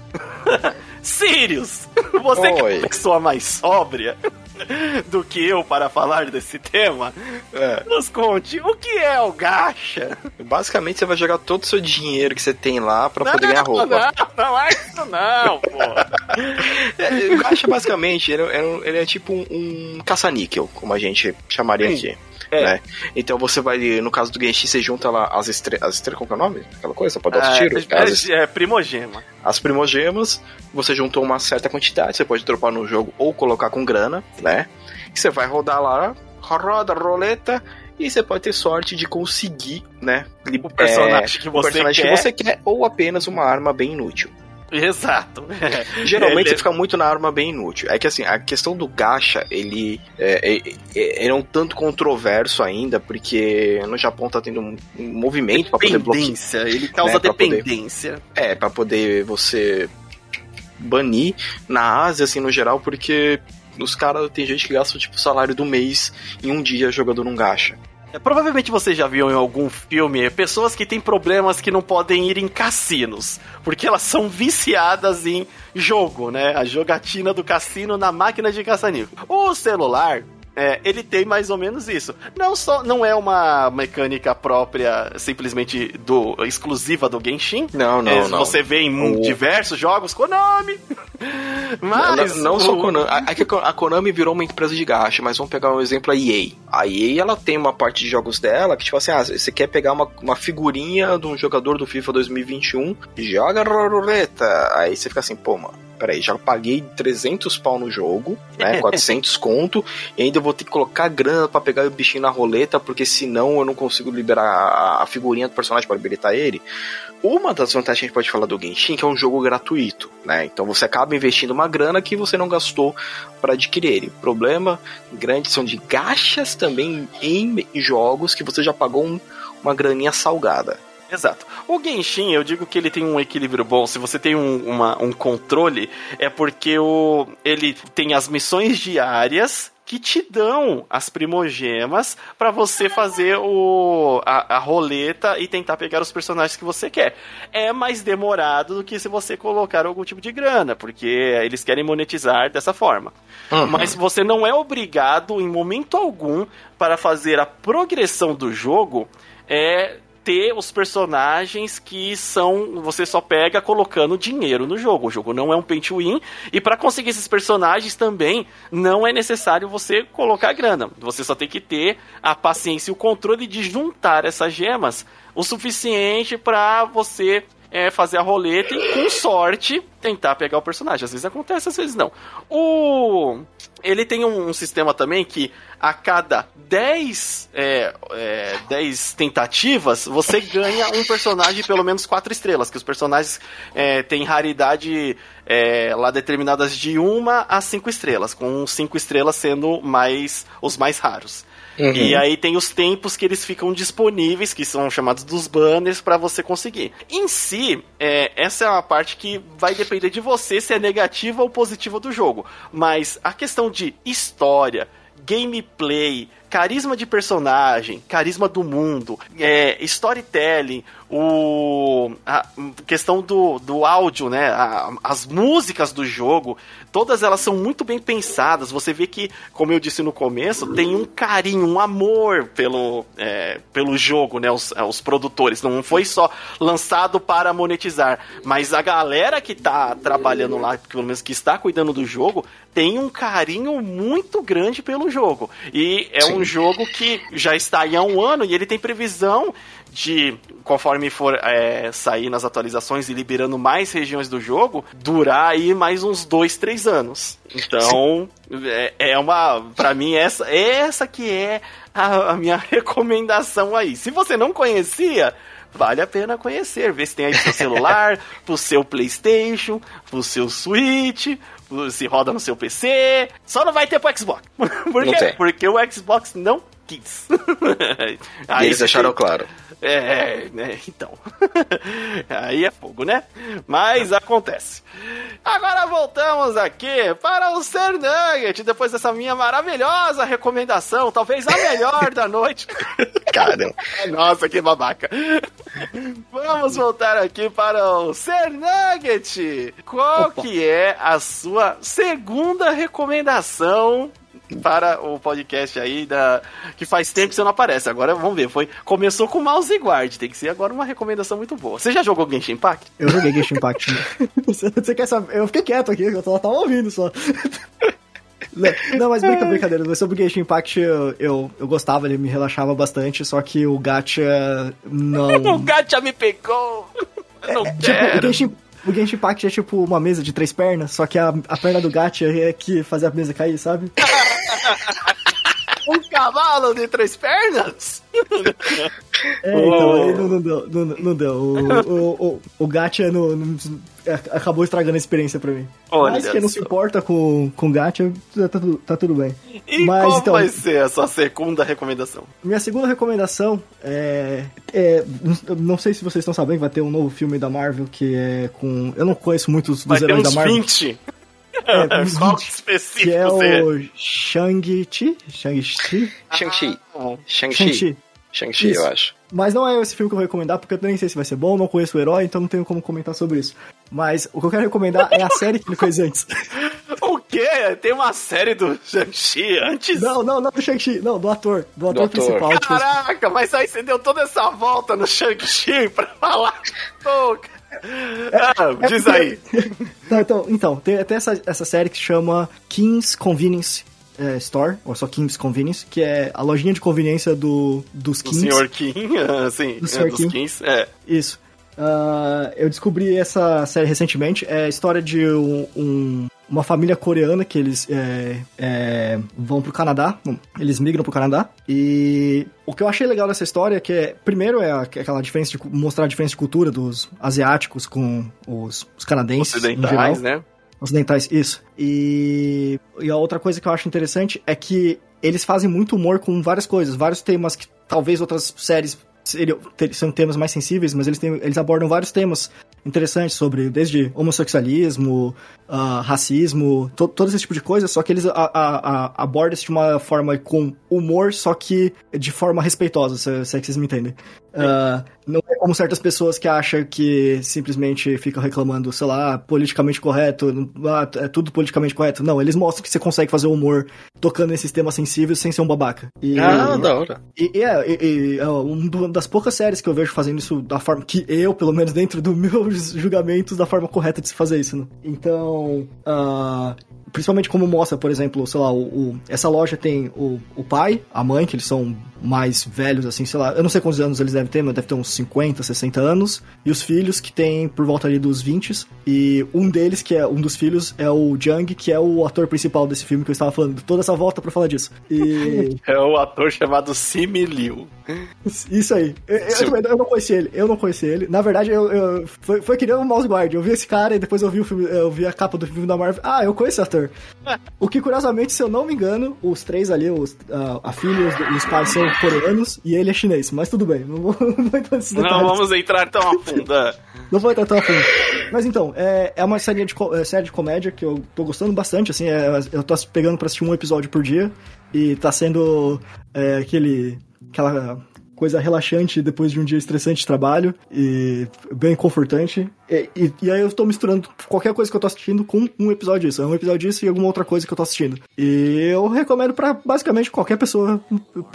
(laughs) Sirius, você Oi. que é uma pessoa mais sóbria do que eu para falar desse tema, é. nos conte o que é o gacha. Basicamente você vai jogar todo o seu dinheiro que você tem lá para poder ganhar roupa. Não, não é isso não, pô. É, o gacha basicamente ele, é, ele é tipo um, um caça-níquel, como a gente chamaria Sim. aqui. É. Né? Então você vai, no caso do Genshin, você junta lá as estrelas. As estrelas, qual é o nome? Aquela coisa, pode dar os é, tiros? É, é, é, primogema. As primogemas, você juntou uma certa quantidade, você pode dropar no jogo ou colocar com grana, né? E você vai rodar lá, roda, roleta, e você pode ter sorte de conseguir, né? O personagem, é, que, você personagem que você quer ou apenas uma arma bem inútil. (laughs) Exato. (laughs) Geralmente ele... você fica muito na arma bem inútil. É que assim, a questão do gacha, ele é, é, é, é um tanto controverso ainda, porque no Japão tá tendo um, movimento para poder bloquear. Ele causa né, dependência. Poder, é, para poder você banir na Ásia, assim, no geral, porque os caras, tem gente que gasta, tipo, o salário do mês em um dia jogando num gacha. É, provavelmente você já viu em algum filme pessoas que têm problemas que não podem ir em cassinos, porque elas são viciadas em jogo, né? A jogatina do cassino na máquina de caça-níquel. O celular é, ele tem mais ou menos isso. Não só não é uma mecânica própria simplesmente do exclusiva do Genshin. Não, não, é, não. Você vê em o... diversos jogos Konami. (laughs) mas não, não, o... só Konami. A, a, Konami virou uma empresa de gacha, mas vamos pegar um exemplo a EA. A EA ela tem uma parte de jogos dela que tipo assim, ah, você quer pegar uma, uma figurinha de um jogador do FIFA 2021, joga roleta. Aí você fica assim, pô, mano peraí, já paguei 300 pau no jogo, né, (laughs) 400 conto, e ainda vou ter que colocar grana para pegar o bichinho na roleta, porque senão eu não consigo liberar a figurinha do personagem para habilitar ele. Uma das vantagens que a gente pode falar do Genshin é que é um jogo gratuito, né? Então você acaba investindo uma grana que você não gastou para adquirir ele. Problema grande são de gachas também em jogos que você já pagou um, uma graninha salgada. Exato. O Genshin, eu digo que ele tem um equilíbrio bom. Se você tem um, uma, um controle, é porque o, ele tem as missões diárias que te dão as primogemas para você fazer o, a, a, roleta e tentar pegar os personagens que você quer. É mais demorado do que se você colocar algum tipo de grana, porque eles querem monetizar dessa forma. Uhum. Mas você não é obrigado em momento algum para fazer a progressão do jogo é ter os personagens que são. Você só pega colocando dinheiro no jogo. O jogo não é um pay to win. E para conseguir esses personagens também não é necessário você colocar grana. Você só tem que ter a paciência e o controle de juntar essas gemas o suficiente para você é, fazer a roleta e, com sorte, tentar pegar o personagem. Às vezes acontece, às vezes não. O... Ele tem um, sistema também que a cada 10, é, é, 10 tentativas, você ganha um personagem de pelo menos 4 estrelas, que os personagens é, têm raridade é, lá determinadas de 1 a 5 estrelas, com 5 estrelas sendo mais os mais raros. Uhum. E aí tem os tempos que eles ficam disponíveis, que são chamados dos banners, para você conseguir. Em si, é, essa é uma parte que vai depender de você se é negativa ou positiva do jogo. Mas a questão de história, gameplay, carisma de personagem, carisma do mundo, é, storytelling, o, a questão do, do áudio, né? A, as músicas do jogo, todas elas são muito bem pensadas. Você vê que, como eu disse no começo, tem um carinho, um amor pelo, é, pelo jogo, né? Os, os produtores. Não foi só lançado para monetizar, mas a galera que tá trabalhando lá, pelo menos que está cuidando do jogo, tem um carinho muito grande pelo jogo. E é Sim. um jogo que já está aí há um ano e ele tem previsão de, conforme for é, sair nas atualizações e liberando mais regiões do jogo, durar aí mais uns dois, três anos. Então, é, é, uma. para mim, essa, essa que é a, a minha (laughs) recomendação aí. Se você não conhecia vale a pena conhecer, ver se tem aí pro seu celular, (laughs) pro seu PlayStation, pro seu Switch, se roda no seu PC. Só não vai ter pro Xbox. (laughs) Por quê? Porque o Xbox não quis. aí eles deixaram tem... claro. É, né? Então. (laughs) Aí é fogo, né? Mas acontece. Agora voltamos aqui para o Ser Nugget, depois dessa minha maravilhosa recomendação, talvez a melhor da noite. (laughs) Caramba. (laughs) Nossa, que babaca. Vamos voltar aqui para o Ser Nugget. Qual Opa. que é a sua segunda recomendação para o podcast aí da que faz tempo que você não aparece. Agora vamos ver, foi começou com Mouse Guard, tem que ser agora uma recomendação muito boa. Você já jogou Genshin Impact? Eu joguei Genshin Impact. (laughs) você quer saber? Eu fiquei quieto aqui, eu tava ouvindo só. (laughs) Não, mas brinca, (laughs) brincadeira. Sobre o Genshin Impact, eu, eu, eu, gostava, ele me relaxava bastante, só que o Gacha não... o Gacha me pegou! É! Tipo, o Genshin, o Genshin Impact é tipo uma mesa de três pernas, só que a, a perna do Gacha é que fazia a mesa cair, sabe? (laughs) um cavalo de três pernas? É, então, oh. não, não, deu. Não, não deu. O, o, o, o Gacha não, não, acabou estragando a experiência pra mim. Olha Mas quem não se importa com, com Gacha, tá, tá, tá tudo bem. E Mas, qual então, vai ser a sua segunda recomendação? Minha segunda recomendação é, é. Não sei se vocês estão sabendo, vai ter um novo filme da Marvel que é com. Eu não conheço muitos dos heróis da Marvel. 20. É, (laughs) Qual específico? Que é o Shang-Chi? Shang-Chi? Shang-Chi. Ah, Shang-Chi. Shang-Chi, eu acho. Mas não é esse filme que eu vou recomendar, porque eu nem sei se vai ser bom, não conheço o herói, então não tenho como comentar sobre isso. Mas o que eu quero recomendar é a (laughs) série que ele fez antes. o quê? Tem uma série do Shang-Chi antes? Não, não, não do Shang-Chi, não, do ator. Do ator, do principal. Tipo, Caraca, mas aí você deu toda essa volta no Shang-Chi pra falar. Oh, (laughs) ah, diz aí. Não, (laughs) então, então, tem até essa, essa série que se chama King's Convenience é, Store, ou só King's Convenience, que é a lojinha de conveniência do, dos Kings. Do Sr. King, uh, sim, do é, dos King. Kings, é. Isso. Uh, eu descobri essa série recentemente. É a história de um, um, uma família coreana que eles é, é, vão pro Canadá. Eles migram pro Canadá. E o que eu achei legal dessa história é que, primeiro, é aquela diferença de mostrar a diferença de cultura dos asiáticos com os, os canadenses. Ocidentais, né? Ocidentais, isso. E, e a outra coisa que eu acho interessante é que eles fazem muito humor com várias coisas, vários temas que talvez outras séries são temas mais sensíveis, mas eles, têm, eles abordam vários temas interessantes sobre desde homossexualismo, uh, racismo, to, todo esse tipo de coisa, só que eles a, a, a, abordam isso de uma forma com humor, só que de forma respeitosa, se, se é que vocês me entendem. Uh, não é como certas pessoas que acham que simplesmente ficam reclamando, sei lá, politicamente correto, ah, é tudo politicamente correto. Não, eles mostram que você consegue fazer humor tocando nesses temas sensíveis sem ser um babaca. E, ah, da hora. E, e é, e, e, é uma das poucas séries que eu vejo fazendo isso da forma que eu, pelo menos dentro dos (laughs) meus julgamentos, da forma correta de se fazer isso, né? Então, uh, principalmente como mostra, por exemplo, sei lá, o, o, essa loja tem o, o pai, a mãe, que eles são mais velhos, assim, sei lá, eu não sei quantos anos eles devem ter, mas deve ter uns 50, 60 anos, e os filhos que tem por volta ali dos 20, e um deles, que é um dos filhos, é o Jung, que é o ator principal desse filme que eu estava falando, toda essa volta para falar disso. E... (laughs) É o ator chamado Simi Liu. Isso aí. Eu, eu, eu, não conheci ele, eu não conheci ele. Na verdade, eu, eu foi, foi que nem o Mouse Guard, eu vi esse cara e depois eu vi o filme, eu vi a capa do filme da Marvel, ah, eu conheço esse ator. O que, curiosamente, se eu não me engano, os três ali, os, a, a filha e os pais são coreanos e ele é chinês, mas tudo bem, não vou, (laughs) não vou entrar nesses detalhes. Não vamos entrar tão a fundo. É. não vou entrar tão a fundo. Mas então, é, é uma série de, é, série de comédia que eu tô gostando bastante, assim, é, eu tô pegando pra assistir um episódio por dia e tá sendo é, aquele aquela coisa relaxante depois de um dia estressante de trabalho e bem confortante. E, e, e, aí eu tô misturando qualquer coisa que eu tô assistindo com um episódio disso. É um episódio disso e alguma outra coisa que eu tô assistindo. E eu recomendo para basicamente qualquer pessoa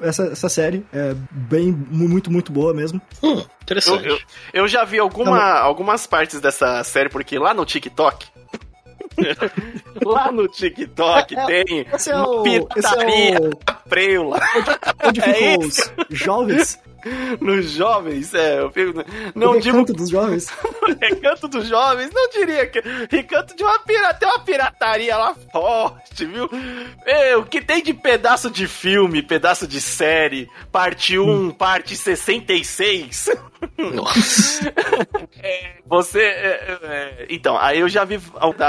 essa, essa série. É bem, muito, muito boa mesmo. Hum, interessante. Eu, eu, eu, já vi alguma, tá algumas partes dessa série, porque lá no TikTok Lá no TikTok é, é, tem esse é o, pirataria esse é o... lá. Onde, onde é ficam os jovens (laughs) nos jovens, é, eu fico, não o recanto digo, dos jovens. (laughs) recanto dos jovens, não diria que recanto de uma pirata, tem uma pirataria lá forte, viu? É, o que tem de pedaço de filme, pedaço de série, parte 1, hum. parte 66. (laughs) Nossa. é, você, é, é, então, aí eu já vi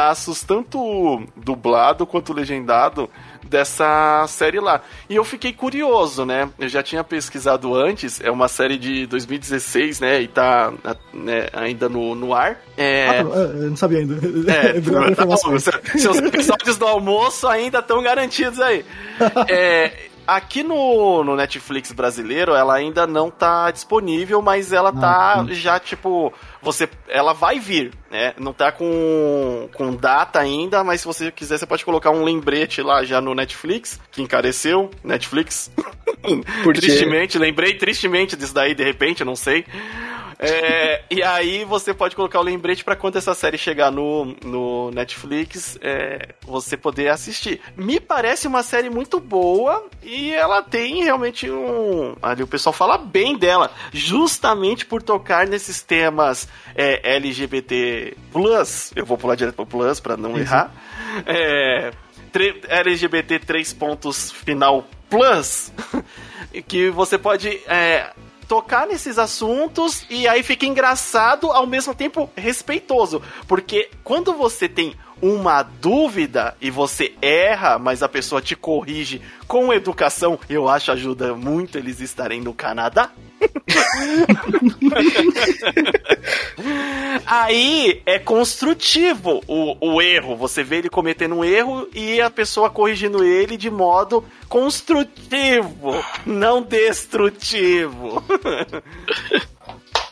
pedaços tanto dublado quanto legendado dessa série lá. E eu fiquei curioso, né? Eu já tinha pesquisado antes, é uma série de 2016, né? E tá né, ainda no, no ar. É... Ah, tá, eu não sabia ainda. É, (laughs) tá seus episódios do almoço ainda estão garantidos aí. (laughs) é, Aqui no, no Netflix brasileiro, ela ainda não tá disponível, mas ela tá ah, já, tipo, você, ela vai vir, né? Não tá com, com data ainda, mas se você quiser, você pode colocar um lembrete lá já no Netflix, que encareceu, Netflix. tristemente, lembrei tristemente disso daí, de repente, não sei. É, e aí você pode colocar o lembrete para quando essa série chegar no, no Netflix, é, você poder assistir. Me parece uma série muito boa e ela tem realmente um. Ali o pessoal fala bem dela, justamente por tocar nesses temas é, LGBT. Eu vou pular direto pro Plus para não errar. É, LGBT 3 pontos final Plus, (laughs) que você pode é, tocar nesses assuntos e aí fica engraçado ao mesmo tempo respeitoso. Porque quando você tem uma dúvida e você erra, mas a pessoa te corrige com educação, eu acho ajuda muito eles estarem no Canadá. (laughs) Aí é construtivo o, o erro. Você vê ele cometendo um erro e a pessoa corrigindo ele de modo construtivo, não destrutivo. (laughs)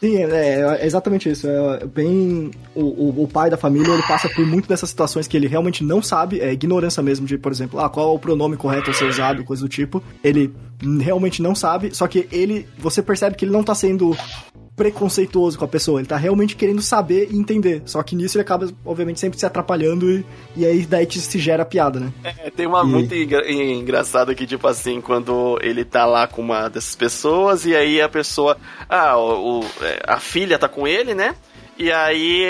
Sim, é, é, exatamente isso. É bem. O, o, o, pai da família ele passa por muito dessas situações que ele realmente não sabe, é ignorância mesmo, de, por exemplo, ah, qual é o pronome correto a ser usado, coisa do tipo. Ele realmente não sabe, só que ele. Você percebe que ele não tá sendo preconceituoso com a pessoa, ele tá realmente querendo saber e entender. Só que nisso ele acaba, obviamente, sempre se atrapalhando e, e aí daí que se gera a piada, né? É, tem uma e... muito engra engraçada que, tipo assim, quando ele tá lá com uma dessas pessoas e aí a pessoa. Ah, o, o é, a filha tá com ele, né? E aí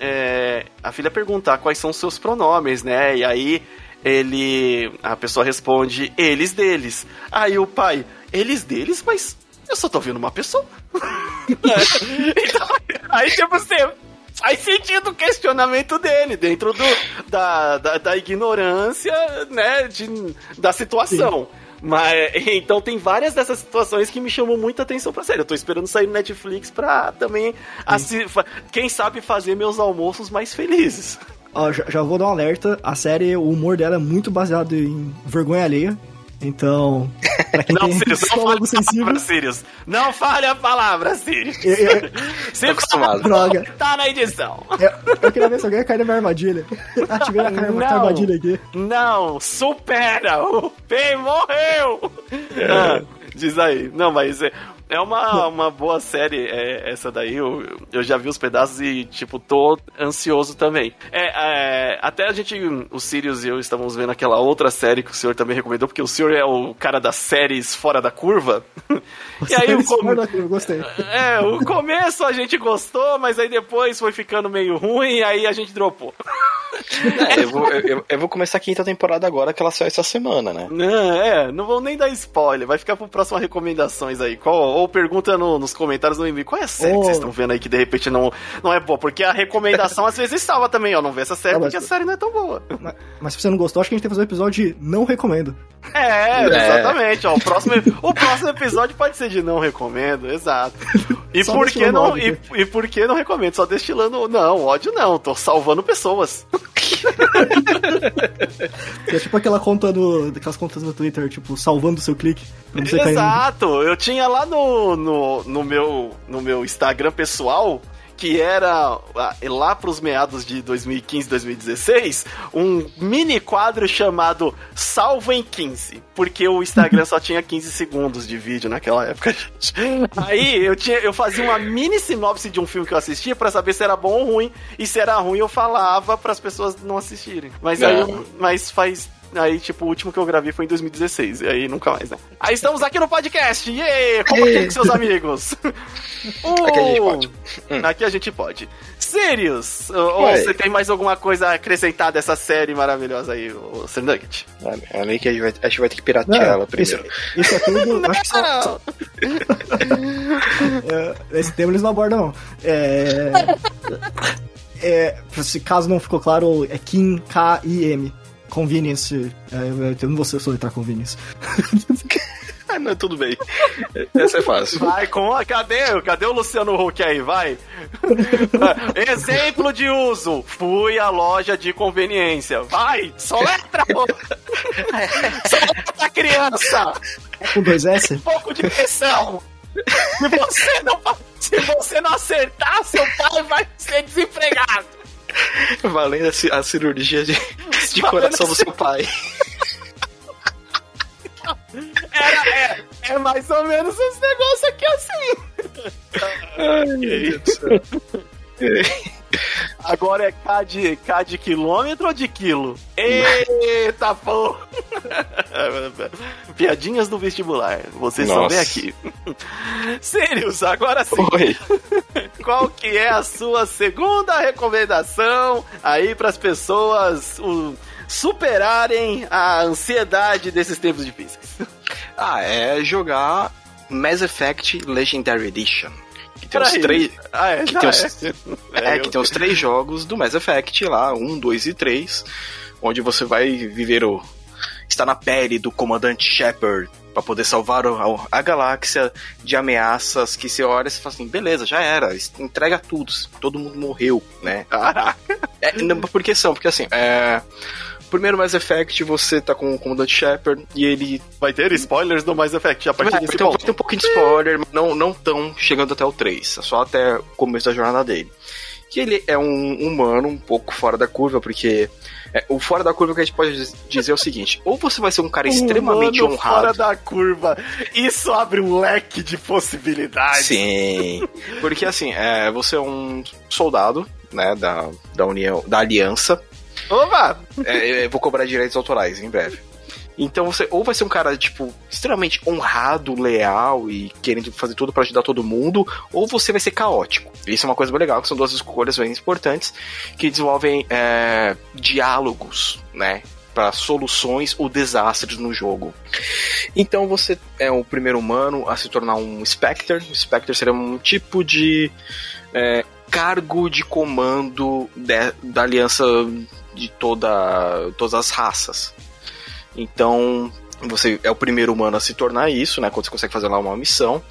é, a filha pergunta ah, quais são os seus pronomes, né? E aí ele. A pessoa responde, eles deles. Aí o pai, eles deles, mas eu só tô vendo uma pessoa. (laughs) então, aí, tipo, você faz sentido o questionamento dele dentro do, da, da, da ignorância, né, de, da situação. Sim. Mas, (laughs) então tem várias dessas situações que me chamam muita atenção pra série. Eu tô esperando sair no Netflix pra também, assim, quem sabe, fazer meus almoços mais felizes. Ó, já, já vou dar um alerta. A série, o humor dela é muito baseado em vergonha alheia. Então, pra quem não, tem Sirius, estômago sensível... Sirius. Não fale a palavra, Sirius. Eu, eu, (laughs) Se acostumado. Droga. Tá na edição. Eu, eu queria ver se alguém cair na minha armadilha. (laughs) Ativei a não, armadilha aqui. Não, supera. O Pen morreu. Ah, diz aí. Não, mas... É, É uma, uma boa série é, essa daí. Eu, eu já vi os pedaços e, tipo, tô ansioso também. É, é, até a gente, o Sirius e eu estamos vendo aquela outra série que o senhor também recomendou, porque o senhor é o cara das séries fora da curva. (laughs) e aí o com... gostei. É, o começo a gente gostou, mas aí depois foi ficando meio ruim e aí a gente dropou. É, eu, vou, eu, eu, vou começar a quinta temporada agora, que ela saiu essa semana, né? Não, é, não vou nem dar spoiler, vai ficar pro próximo recomendações aí. Qual, ou pergunta no, nos comentários no e qual é a série oh. que vocês estão vendo aí que de repente não, não é boa? Porque a recomendação (laughs) às vezes salva também, ó, não vê essa série ah, porque a série não é tão boa. Mas, mas, se você não gostou, acho que a gente tem que fazer um episódio de não recomendo. É, é. exatamente, ó, o próximo, o próximo episódio pode ser de não recomendo, exato. E (laughs) por que não, e, e por que não recomendo? Só destilando, não, ódio não, tô salvando pessoas. (laughs) é tipo aquela conta do. Aquelas contas no Twitter, tipo, salvando o seu clique. Exato! Eu tinha lá no, no, no, meu, no meu Instagram pessoal que era lá para os meados de 2015, 2016, um mini quadro chamado Salvo em 15, porque o Instagram (laughs) só tinha 15 segundos de vídeo naquela época, (laughs) gente. Aí eu tinha, eu fazia uma mini sinopse de um filme que eu assistia para saber se era bom ou ruim, e se era ruim eu falava para as pessoas não assistirem. Mas aí, mas faz Aí, tipo, o último que eu gravei foi em 2016. E aí nunca mais, né? Aí estamos aqui no podcast. Yeah! Compartilhe com seus (laughs) amigos. uh, (laughs) aqui a gente pode. Hum. Aqui a gente pode. Sirius, ou você tem mais alguma coisa a acrescentar dessa série maravilhosa aí, o Sir Nugget? É ali que a gente vai, a gente vai ter que piratear não, ela primeiro. Isso, isso é tudo. (laughs) acho que só. só... é, esse tema eles não abordam, não. É. É, se caso não ficou claro, é Kim K-I-M. Convenience. É, eu não vou soletrar convenience. (laughs) ah, não, tudo bem. Essa é fácil. Vai com a. Cadê? Cadê o Luciano Huck aí? Vai. (laughs) Exemplo de uso. Fui à loja de conveniência. Vai, soletra! soletra (laughs) criança! Com dois S? Um pouco de pressão. Se você não, se você não acertar, seu pai vai ser desempregado. (laughs) Valendo a, cirurgia de, (laughs) de coração do seu pai. Era, é, é mais ou menos esse negócio aqui assim. Ai, Deus (laughs) Agora é K de, K de quilômetro ou de quilo? Eita, pô! (laughs) Piadinhas do vestibular. Vocês Nossa. bem aqui. (laughs) Sirius, agora sim. Oi. (laughs) Qual que é a sua segunda recomendação aí para as pessoas o, superarem a ansiedade desses tempos difíceis? Ah, é jogar Mass Effect Legendary Edition. Que tem, os três, ah, é, que, tem os, é. é, que tem os três jogos do Mass Effect lá, um, dois e três, onde você vai viver o. está na pele do comandante Shepard para poder salvar a, galáxia de ameaças que você olha e fala assim, beleza, já era, entrega tudo, todo mundo morreu, né? (laughs) é, porque são, porque assim, é, Primeiro Mass Effect, você tá com o Comandante Shepard e ele. Vai ter spoilers do Mass Effect a partir vai, desse ponto. Vai ter um pouquinho de spoiler, mas não, não tão chegando até o 3, é só até o começo da jornada dele. Que ele é um humano um pouco fora da curva, porque é, o fora da curva que a gente pode dizer é o seguinte: ou você vai ser um cara extremamente humano honrado. Fora da curva, isso abre um leque de possibilidades. Sim, porque assim, é, você é um soldado, né, da, da União, da Aliança, Opa! É, vou cobrar direitos autorais em breve. Então você ou vai ser um cara, tipo, extremamente honrado, leal e querendo fazer tudo para ajudar todo mundo, ou você vai ser caótico. Isso é uma coisa bem legal, que são duas escolhas bem importantes que desenvolvem é, diálogos, né? Para soluções ou desastres no jogo. Então você é o primeiro humano a se tornar um Spectre. O Spectre seria um tipo de é, cargo de comando de, da aliança de toda, todas as raças. Então, você é o primeiro humano a se tornar isso, né? Quando você consegue fazer lá uma missão.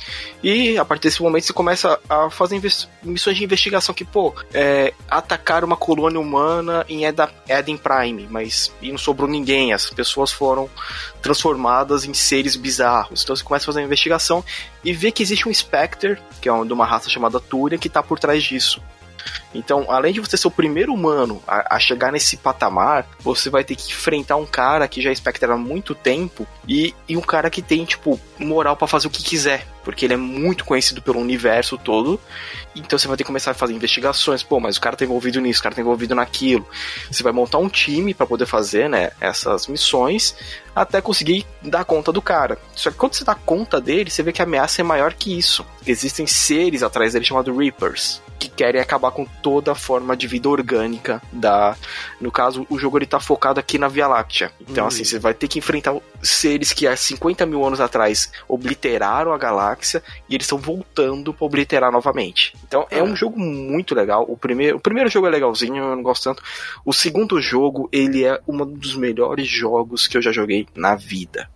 E a partir desse momento você começa a fazer missões de investigação que, pô, é, atacar uma colônia humana em Eden Prime, mas e não sobrou ninguém, as pessoas foram transformadas em seres bizarros. Então você começa a fazer uma investigação e vê que existe um Spectre, que é de uma raça chamada Turian, que está por trás disso. Então, além de você ser o primeiro humano a, a chegar nesse patamar, você vai ter que enfrentar um cara que já é Spectre há muito tempo e, e um cara que tem, tipo, moral para fazer o que quiser. Porque ele é muito conhecido pelo universo todo. Então você vai ter que começar a fazer investigações. Pô, mas o cara tá envolvido nisso, o cara tá envolvido naquilo. Você vai montar um time para poder fazer, né, essas missões até conseguir dar conta do cara. Só que quando você dá conta dele, você vê que a ameaça é maior que isso. Existem seres atrás dele chamados Reapers que querem acabar com toda a forma de vida orgânica da. No caso, o jogo ele tá focado aqui na Via Láctea. Então, assim, você vai ter que enfrentar seres que há 50 mil anos atrás obliteraram a galáxia e eles estão voltando para obliterar novamente. Então, é. é um jogo muito legal. O primeiro, o primeiro jogo é legalzinho, eu não gosto tanto. O segundo jogo, ele é um dos melhores jogos que eu já joguei na vida.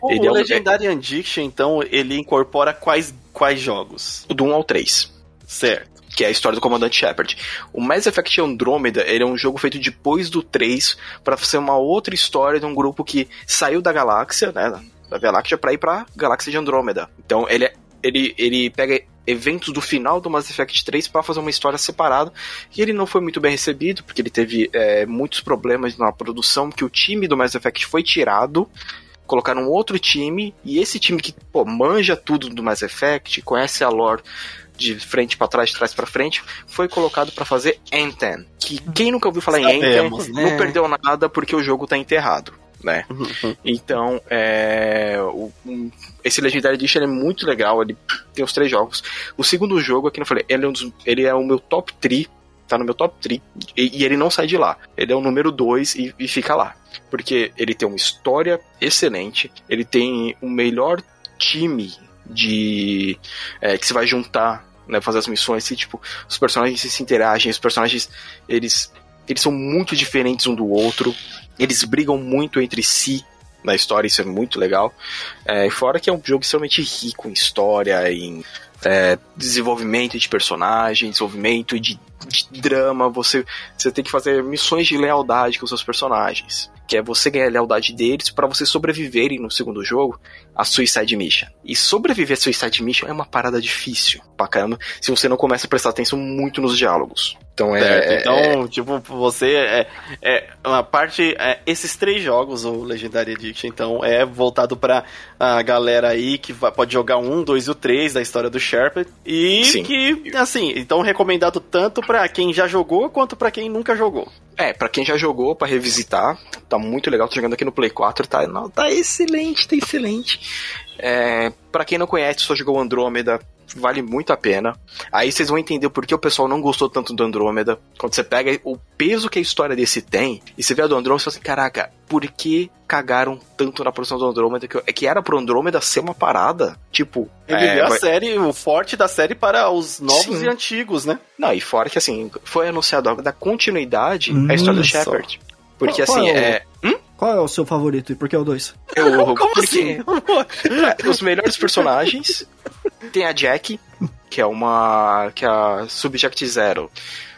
O ele é um... Legendary Addiction, então, ele incorpora quais, quais jogos? Do 1 ao 3. Certo que é a história do Comandante Shepard. O Mass Effect Andromeda, ele é um jogo feito depois do 3 para ser uma outra história de um grupo que saiu da galáxia, né, da Via Láctea para ir para galáxia de Andrômeda. Então, ele é, ele ele pega eventos do final do Mass Effect 3 para fazer uma história separada e ele não foi muito bem recebido porque ele teve é, muitos problemas na produção que o time do Mass Effect foi tirado colocaram um outro time e esse time que pô, manja tudo do Mass Effect conhece a lore de frente para trás, de trás para frente, foi colocado para fazer Anthem. Que quem nunca ouviu falar Sabemos, em Anthem né? não perdeu nada porque o jogo tá enterrado. Né? Uhum. Então, é, o, um, esse Legendary Edition é muito legal. Ele tem os três jogos. O segundo jogo, aqui eu falei, ele é, um dos, ele é o meu top 3 tá no meu top 3 e, e, ele não sai de lá. Ele é o número 2 e, e, fica lá. Porque ele tem uma história excelente, ele tem o melhor time de é, que você vai juntar, né, fazer as missões, e tipo, os personagens se interagem, os personagens eles eles são muito diferentes um do outro, eles brigam muito entre si na história, isso é muito legal. É, fora que é um jogo extremamente rico em história, em é, desenvolvimento de personagens, desenvolvimento de, de, drama, você, você tem que fazer missões de lealdade com seus personagens que é você ganhar a lealdade deles para você sobreviverem no segundo jogo a Suicide Mission. E sobreviver a Suicide Mission é uma parada difícil pra caramba se você não começa a prestar atenção muito nos diálogos. Então é. Então, é, tipo, você é, é uma parte. É, esses três jogos, o Legendary Edition, então, é voltado pra a galera aí que vai, pode jogar um, dois e o três da história do Sherpa. E Sim. que, assim, então recomendado tanto pra quem já jogou quanto pra quem nunca jogou. É, para quem já jogou, para revisitar, tá muito legal. Tô jogando aqui no Play 4, tá, não, tá excelente, tá excelente. É, para quem não conhece, só jogou Andrômeda, vale muito a pena. Aí vocês vão entender por que o pessoal não gostou tanto do Andrômeda. Quando você pega o peso que a história desse tem, e você vê a do Andrômeda, você fala assim, caraca, por que cagaram tanto na produção do Andrômeda? Que, que era pro Andrômeda ser uma parada. Tipo. Ele é, a vai... série, o forte da série para os novos Sim. e antigos, né? Não, e fora que assim, foi anunciado da continuidade hum, a história do Shepard. Porque qual, assim, qual é. Qual é o seu favorito e por que é o 2? Eu, Como porque assim? (laughs) os melhores personagens tem a Jack, que é uma. que é a Subject Zero.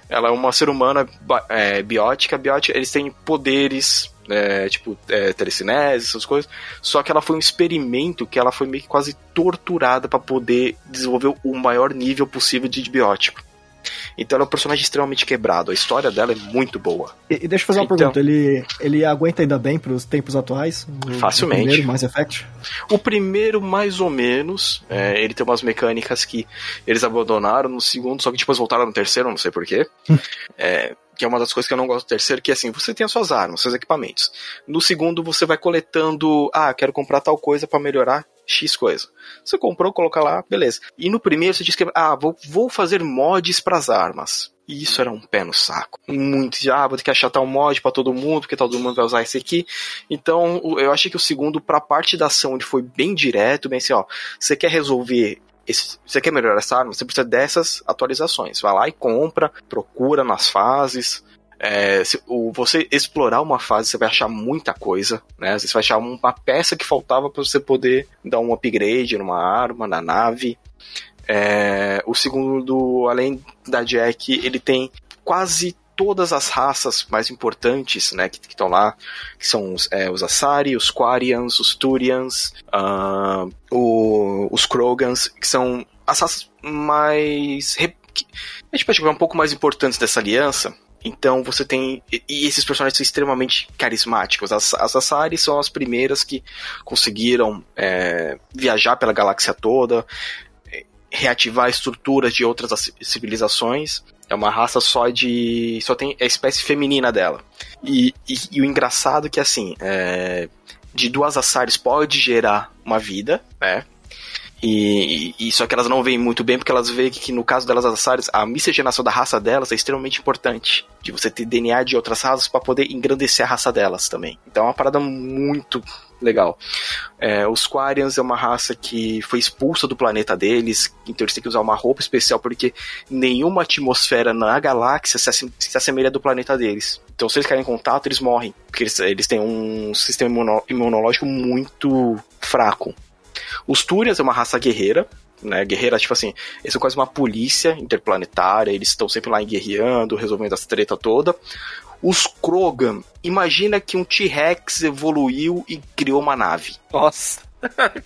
Ela é uma ser humana é, biótica. Biótica, eles têm poderes é, tipo é, telecinese, essas coisas. Só que ela foi um experimento que ela foi meio que quase torturada para poder desenvolver o maior nível possível de biótico. Então ela é um personagem extremamente quebrado. A história dela é muito boa. E, e deixa eu fazer uma então, pergunta. Ele, ele aguenta ainda bem para os tempos atuais? O, facilmente. O primeiro, Mass Effect? O primeiro, mais ou menos. É, ele tem umas mecânicas que eles abandonaram no segundo, só que depois voltaram no terceiro, não sei porquê. é, que é uma das coisas que eu não gosto do terceiro, que é assim, você tem as suas armas, seus equipamentos. No segundo, você vai coletando, ah, quero comprar tal coisa para melhorar X coisa. Você comprou, coloca lá, beleza. E no primeiro você diz que, ah, vou, vou fazer mods para as armas. E isso era um pé no saco. Muito, ah, vou ter que achatar um mod para todo mundo, porque todo mundo vai usar esse aqui. Então, eu achei que o segundo, pra parte da ação, ele foi bem direto, bem assim, ó, você quer resolver esse, você quer melhorar essa arma, você precisa dessas atualizações. Vai lá e compra, procura nas fases, é, se, o, você explorar uma fase, você vai achar muita coisa, né? Você vai achar uma peça que faltava para você poder dar um upgrade numa arma, na nave. É, o segundo, além da Jack, ele tem quase todas as raças mais importantes, né, que estão lá, que são os, é, os Asari, os Quarians, os Turians, uh, o, os Krogans, que são as raças mais que a gente pode jogar um pouco mais importantes dessa aliança. Então você tem. E esses personagens são extremamente carismáticos. As, as Asari são as primeiras que conseguiram é, viajar pela galáxia toda, é, reativar estruturas de outras civilizações. É uma raça só de. só tem a espécie feminina dela. E, e, e o engraçado é que assim. É, de duas Asaris pode gerar uma vida, né? E, e, só que elas não veem muito bem porque elas veem que, no caso delas as a miscigenação da raça delas é extremamente importante. De você ter DNA de outras raças para poder engrandecer a raça delas também. Então é uma parada muito legal. É, os Quarians é uma raça que foi expulsa do planeta deles, então eles têm que usar uma roupa especial porque nenhuma atmosfera na galáxia se, se assemelha do planeta deles. Então se eles caírem em contato, eles morrem, porque eles, eles têm um sistema imunológico muito fraco. Os Turians é uma raça guerreira, né? Guerreira, tipo assim, eles são quase uma polícia interplanetária, eles estão sempre lá guerreando, resolvendo as treta toda. Os Krogan, imagina que um T-Rex evoluiu e criou uma nave. Nossa.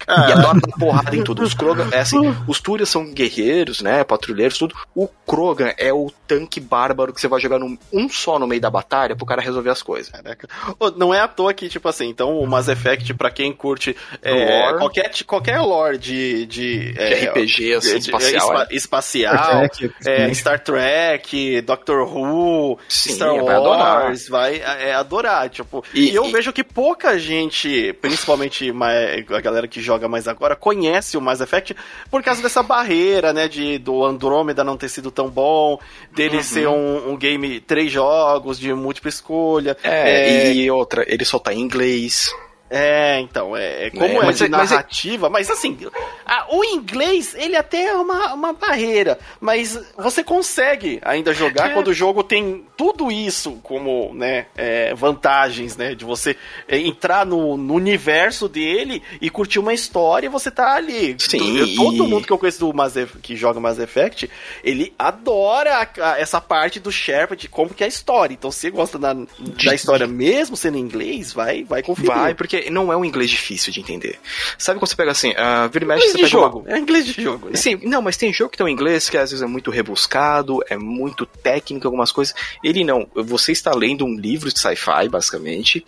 E adora dar porrada em tudo. Os Krogan, é assim, (laughs) os Turians são guerreiros, né? Patrulheiros, tudo. O Krogan é o tanque bárbaro que você vai jogar num, um só no meio da batalha pro cara resolver as coisas. Caraca. Não é à toa que, tipo assim, então o Mass Effect, pra quem curte é, qualquer, qualquer lore de. De, é, RPG, assim, de, espacial. É, espacial Star Trek, é, Star Trek, Doctor Who, Sim, Star Wars, vai adorar. vai é, adorar. Tipo, e, e eu e... vejo que pouca gente, principalmente a galera que joga mais agora, conhece o Mass Effect por causa dessa barreira, né? De, do Andrômeda não ter sido tão bom, dele uhum. ser um, um, game, três jogos de múltipla escolha. É, é, e outra, ele só tá em inglês. É, então, é, é como é, é de narrativa, mas, mas assim, a, o inglês, ele até é uma, uma barreira, mas você consegue ainda jogar é. quando o jogo tem tudo isso como, né, é, vantagens, né, de você é, entrar no, no, universo dele e curtir uma história e você tá ali. Sim. Todo mundo que eu conheço do Mass Effect, que joga Mass Effect, ele adora a, a, essa parte do Shepard, como que é a história. Então, se você gosta da, da história mesmo sendo em inglês, vai, vai conferir. Vai, porque não é um inglês difícil de entender. Sabe quando você pega assim, uh, vira e mexe, você pega jogo. Uma... É inglês de jogo, né? Sim, não, mas tem jogo que tem um inglês que às vezes é muito rebuscado, é muito técnico, algumas coisas. Ele não. Você está lendo um livro de sci-fi, basicamente,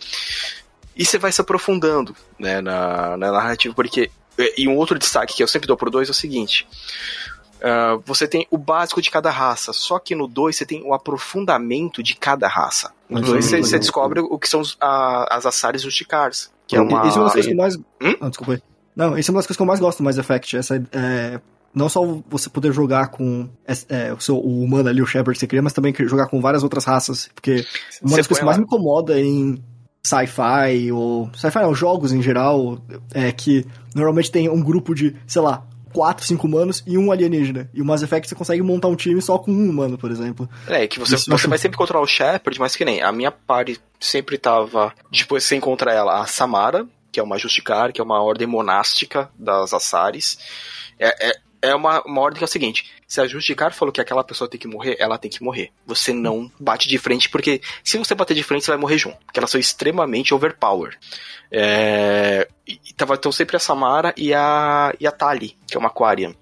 e você vai se aprofundando né, na, na narrativa, porque. E um outro destaque que eu sempre dou pro dois é o seguinte. Uh, você tem o básico de cada raça, só que no 2 você tem o aprofundamento de cada raça. No 2 uhum. você, descobre o que são os, a, as Assares Rusticars. Que é uma. Isso é uma das coisas que eu mais. Hum? Ah, desculpa aí. Não, isso é uma das coisas que eu mais gosto do Mass Effect. Essa, é, não só você poder jogar com é, o, seu, o humano ali, o Shepard que você cria, mas também jogar com várias outras raças. Porque uma você das coisas que mais me incomoda em sci-fi, ou. Sci-fi não, jogos em geral, é que normalmente tem um grupo de, sei lá, quatro, cinco humanos e um alienígena. E o Mass Effect você consegue montar um time só com um humano, por exemplo. É, que você, você vai sempre controlar o Shepard, mas que nem a minha party sempre tava. Depois você encontra ela, a Samara, que é uma Justicar, que é uma ordem monástica das Assares. É, é, é uma, uma ordem que é o seguinte: se a Justicar falou que aquela pessoa tem que morrer, ela tem que morrer. Você não bate de frente, porque se você bater de frente, você vai morrer junto. Porque elas são extremamente overpower. É, e tava então sempre a Samara e a, e a Tali, que é uma Aquarian.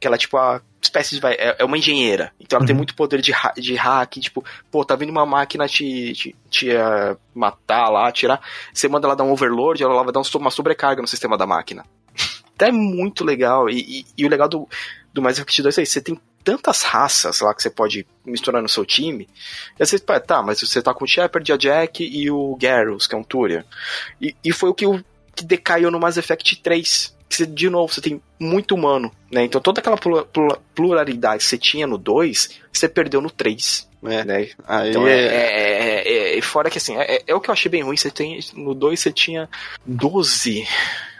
Que ela, tipo, a espécie de. É, é uma engenheira. Então ela uhum. tem muito poder de, de hack. Tipo, pô, tá vindo uma máquina te, te, te uh, matar lá, tirar. Você manda ela dar um overload, ela vai dar uma sobrecarga no sistema da máquina. É muito legal. E, e, e, o legal do, do Mass Effect 2 é isso. Você tem tantas raças lá que você pode misturar no seu time. E aí você, tá, mas você tá com o Shepard, a Jack e o Garrus, que é um Turian. E, e foi o que, o que decaiu no Mass Effect 3 que você, de novo, você tem muito humano, né? Então toda aquela pluralidade que você tinha no 2, você perdeu no 3. É. Né? Aí então é, é, é, é, fora que assim, é, é, o que eu achei bem ruim, você tem no 2 você tinha 12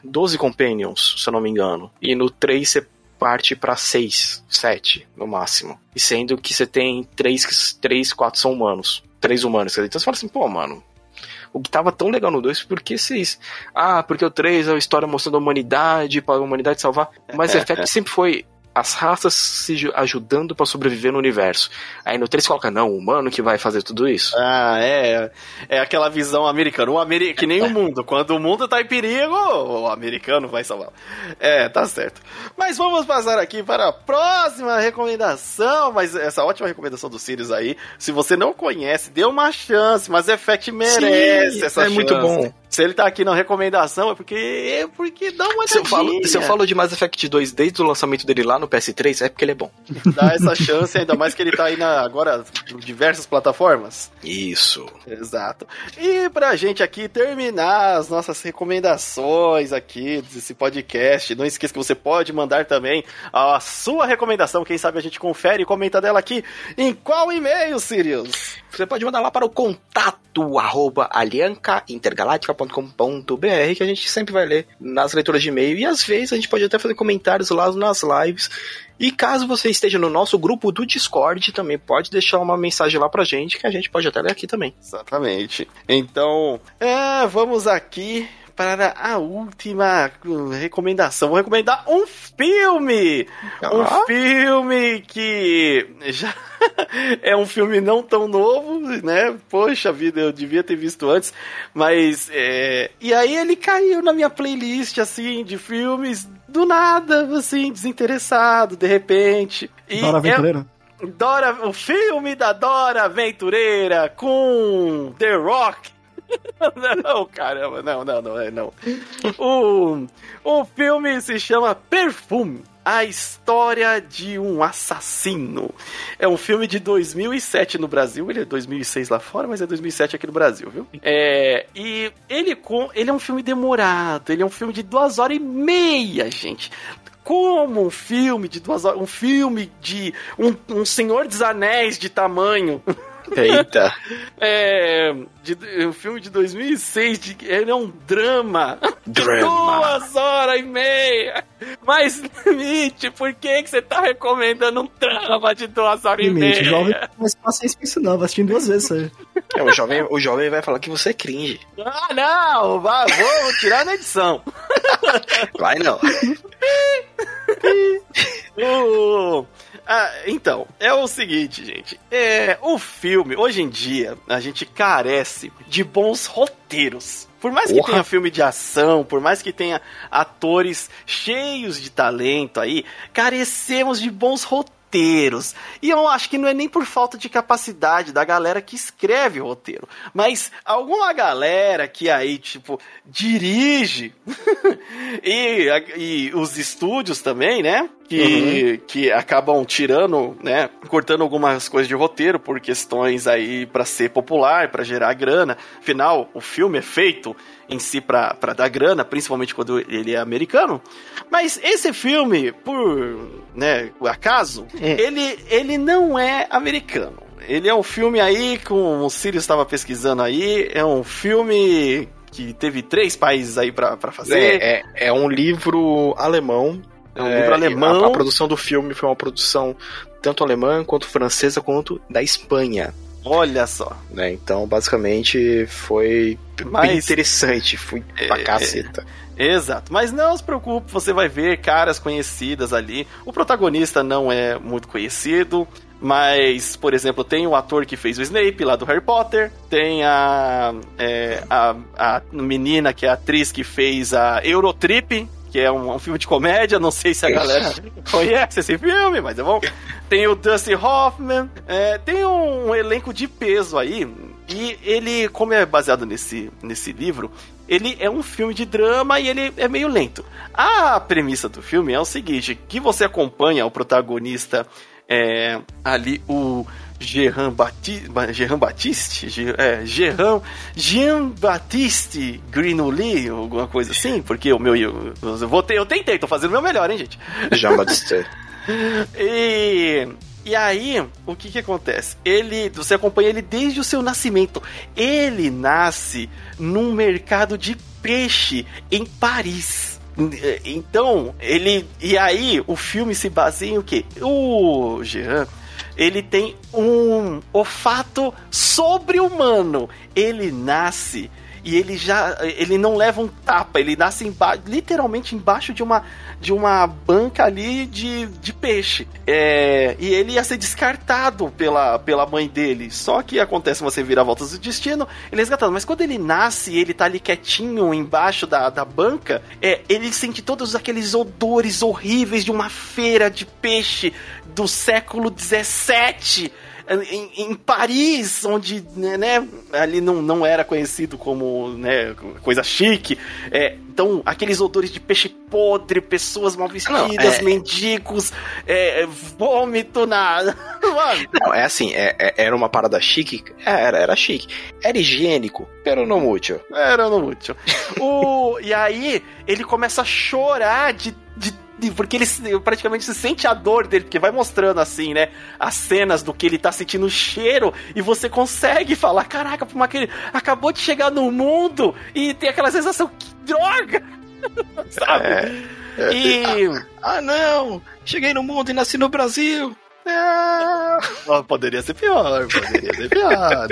12 companions, se eu não me engano. E no 3 você parte para 6, 7 no máximo. E sendo que você tem 3, 3 4 são humanos. 3 humanos. Então você fala assim, pô, mano, o que tava tão legal no 2, por que vocês. Ah, porque o 3 é a história mostrando a humanidade, para a humanidade salvar. Mas (laughs) Effect sempre foi as raças se ajudando para sobreviver no universo. Aí no 3 coloca, não, o humano que vai fazer tudo isso. Ah, é. É aquela visão americana. O ameri que nem o mundo. Quando o mundo tá em perigo, o americano vai salvar. É, tá certo. Mas vamos passar aqui para a próxima recomendação. Mas essa ótima recomendação do Sirius aí. Se você não conhece, dê uma chance. Mas Effect merece Sim, essa é chance. É muito bom. Se ele tá aqui na recomendação, é porque, é porque dá uma se eu, falo, se eu falo de Mass Effect 2 desde o lançamento dele lá no PS3, é porque ele é bom. (laughs) Dá essa chance, ainda mais que ele tá aí na, agora em diversas plataformas. Isso. Exato. E pra gente aqui terminar as nossas recomendações aqui desse podcast, não esqueça que você pode mandar também a sua recomendação, quem sabe a gente confere e comenta dela aqui. Em qual e-mail, Sirius? Você pode mandar lá para o contato arroba aliancaintergaláctica.com.br que a gente sempre vai ler nas leituras de e-mail e às vezes a gente pode até fazer comentários lá nas lives. E caso você esteja no nosso grupo do Discord, também pode deixar uma mensagem lá pra gente que a gente pode até ler aqui também. Exatamente. Então, é, vamos aqui para a última recomendação. Vou recomendar um filme! Ah. Um filme que já (laughs) é um filme não tão novo, né? Poxa vida, eu devia ter visto antes. Mas. É... E aí ele caiu na minha playlist, assim, de filmes do nada, assim, desinteressado, de repente. E Dora Aventureira? É... Dora, o filme da Dora Aventureira com The Rock (laughs) não, caramba, não, não, não, é não. O, o filme se chama Perfume. A história de um assassino. É um filme de 2007 no Brasil. Ele é 2006 lá fora, mas é 2007 aqui no Brasil, viu? É, e ele, com, ele é um filme demorado. Ele é um filme de duas horas e meia, gente como um filme de duas horas, um filme de um, um Senhor dos Anéis de tamanho (laughs) Eita. É. De, um filme de 2006, de, ele é um drama. Drama. Duas horas e meia. Mas, (laughs) limite, por que, que você tá recomendando um drama de duas horas limite, e meia? Jovem, mas com isso não, vai assistir duas vezes aí. É, o, jovem, o jovem vai falar que você é cringe. Ah, não! Vai, vou tirar na edição. Vai não. (laughs) o, ah, então, é o seguinte, gente. É, o filme, hoje em dia, a gente carece de bons roteiros. Por mais que tenha filme de ação, por mais que tenha atores cheios de talento aí, carecemos de bons roteiros roteiros. E eu acho que não é nem por falta de capacidade da galera que escreve o roteiro, mas alguma galera que aí, tipo, dirige (laughs) e, e os estúdios também, né? Que, uhum. que acabam tirando, né? Cortando algumas coisas de roteiro por questões aí para ser popular, para gerar grana. Afinal, o filme é feito em si para dar grana, principalmente quando ele é americano. Mas esse filme, por né, acaso, é. ele, ele não é americano. Ele é um filme aí, como o Sirius estava pesquisando aí, é um filme que teve três países aí para fazer. É, é, é, um livro alemão. É um livro alemão. A, a produção do filme foi uma produção tanto alemã quanto francesa quanto da Espanha. Olha só. Né? Então, basicamente, foi Mas, bem interessante. Fui é, pra caceta. É, exato. Mas não se preocupe, você vai ver caras conhecidas ali. O protagonista não é muito conhecido. Mas, por exemplo, tem o ator que fez o Snape lá do Harry Potter. Tem a, é, a, a menina que é a atriz que fez a Eurotrip, que é um, um, filme de comédia. Não sei se a galera (laughs) conhece esse filme, mas é bom. Tem o Dusty Hoffman. É, tem um, um elenco de peso aí. E ele, como é baseado nesse, nesse livro, ele é um filme de drama e ele é meio lento. A premissa do filme é o seguinte: que você acompanha o protagonista é, ali, o Jean Baptiste, Jean Baptiste, é, Jean, Jean Baptiste Grinoli, alguma coisa assim, porque o meu, eu, eu, votei, eu tentei, tô fazendo o meu melhor, hein, gente? Jean Baptiste. (laughs) e, e aí, o que que acontece? Ele, você acompanha ele desde o seu nascimento. Ele nasce num mercado de peixe em Paris. Então, ele. E aí, o filme se baseia em o quê? O Jean ele tem um olfato sobre-humano. Ele nasce e ele já ele não leva um tapa, ele nasce embaixo, literalmente embaixo de uma de uma banca ali de, de peixe. É, e ele ia ser descartado pela, pela mãe dele. Só que acontece você vira voltas do destino, ele é resgatado. Mas quando ele nasce ele tá ali quietinho embaixo da, da banca, é, ele sente todos aqueles odores horríveis de uma feira de peixe do século 17 em, em Paris, onde né, né, ali não, não era conhecido como né, coisa chique. É, então, aqueles odores de peixe podre, pessoas mal vestidas, não, é... mendigos, é, vômito na. (laughs) Não, é assim, é, é, era uma parada chique. É, era, era chique. Era higiênico, pero não muito. Era não muito. o, e aí, ele começa a chorar de, de porque ele praticamente se sente a dor dele, porque vai mostrando assim, né? As cenas do que ele tá sentindo o cheiro, e você consegue falar: caraca, como aquele acabou de chegar no mundo e tem aquela sensação, que droga! (laughs) Sabe? É, e. Ah, ah, não! Cheguei no mundo e nasci no Brasil! Poderia ser pior, poderia ser pior.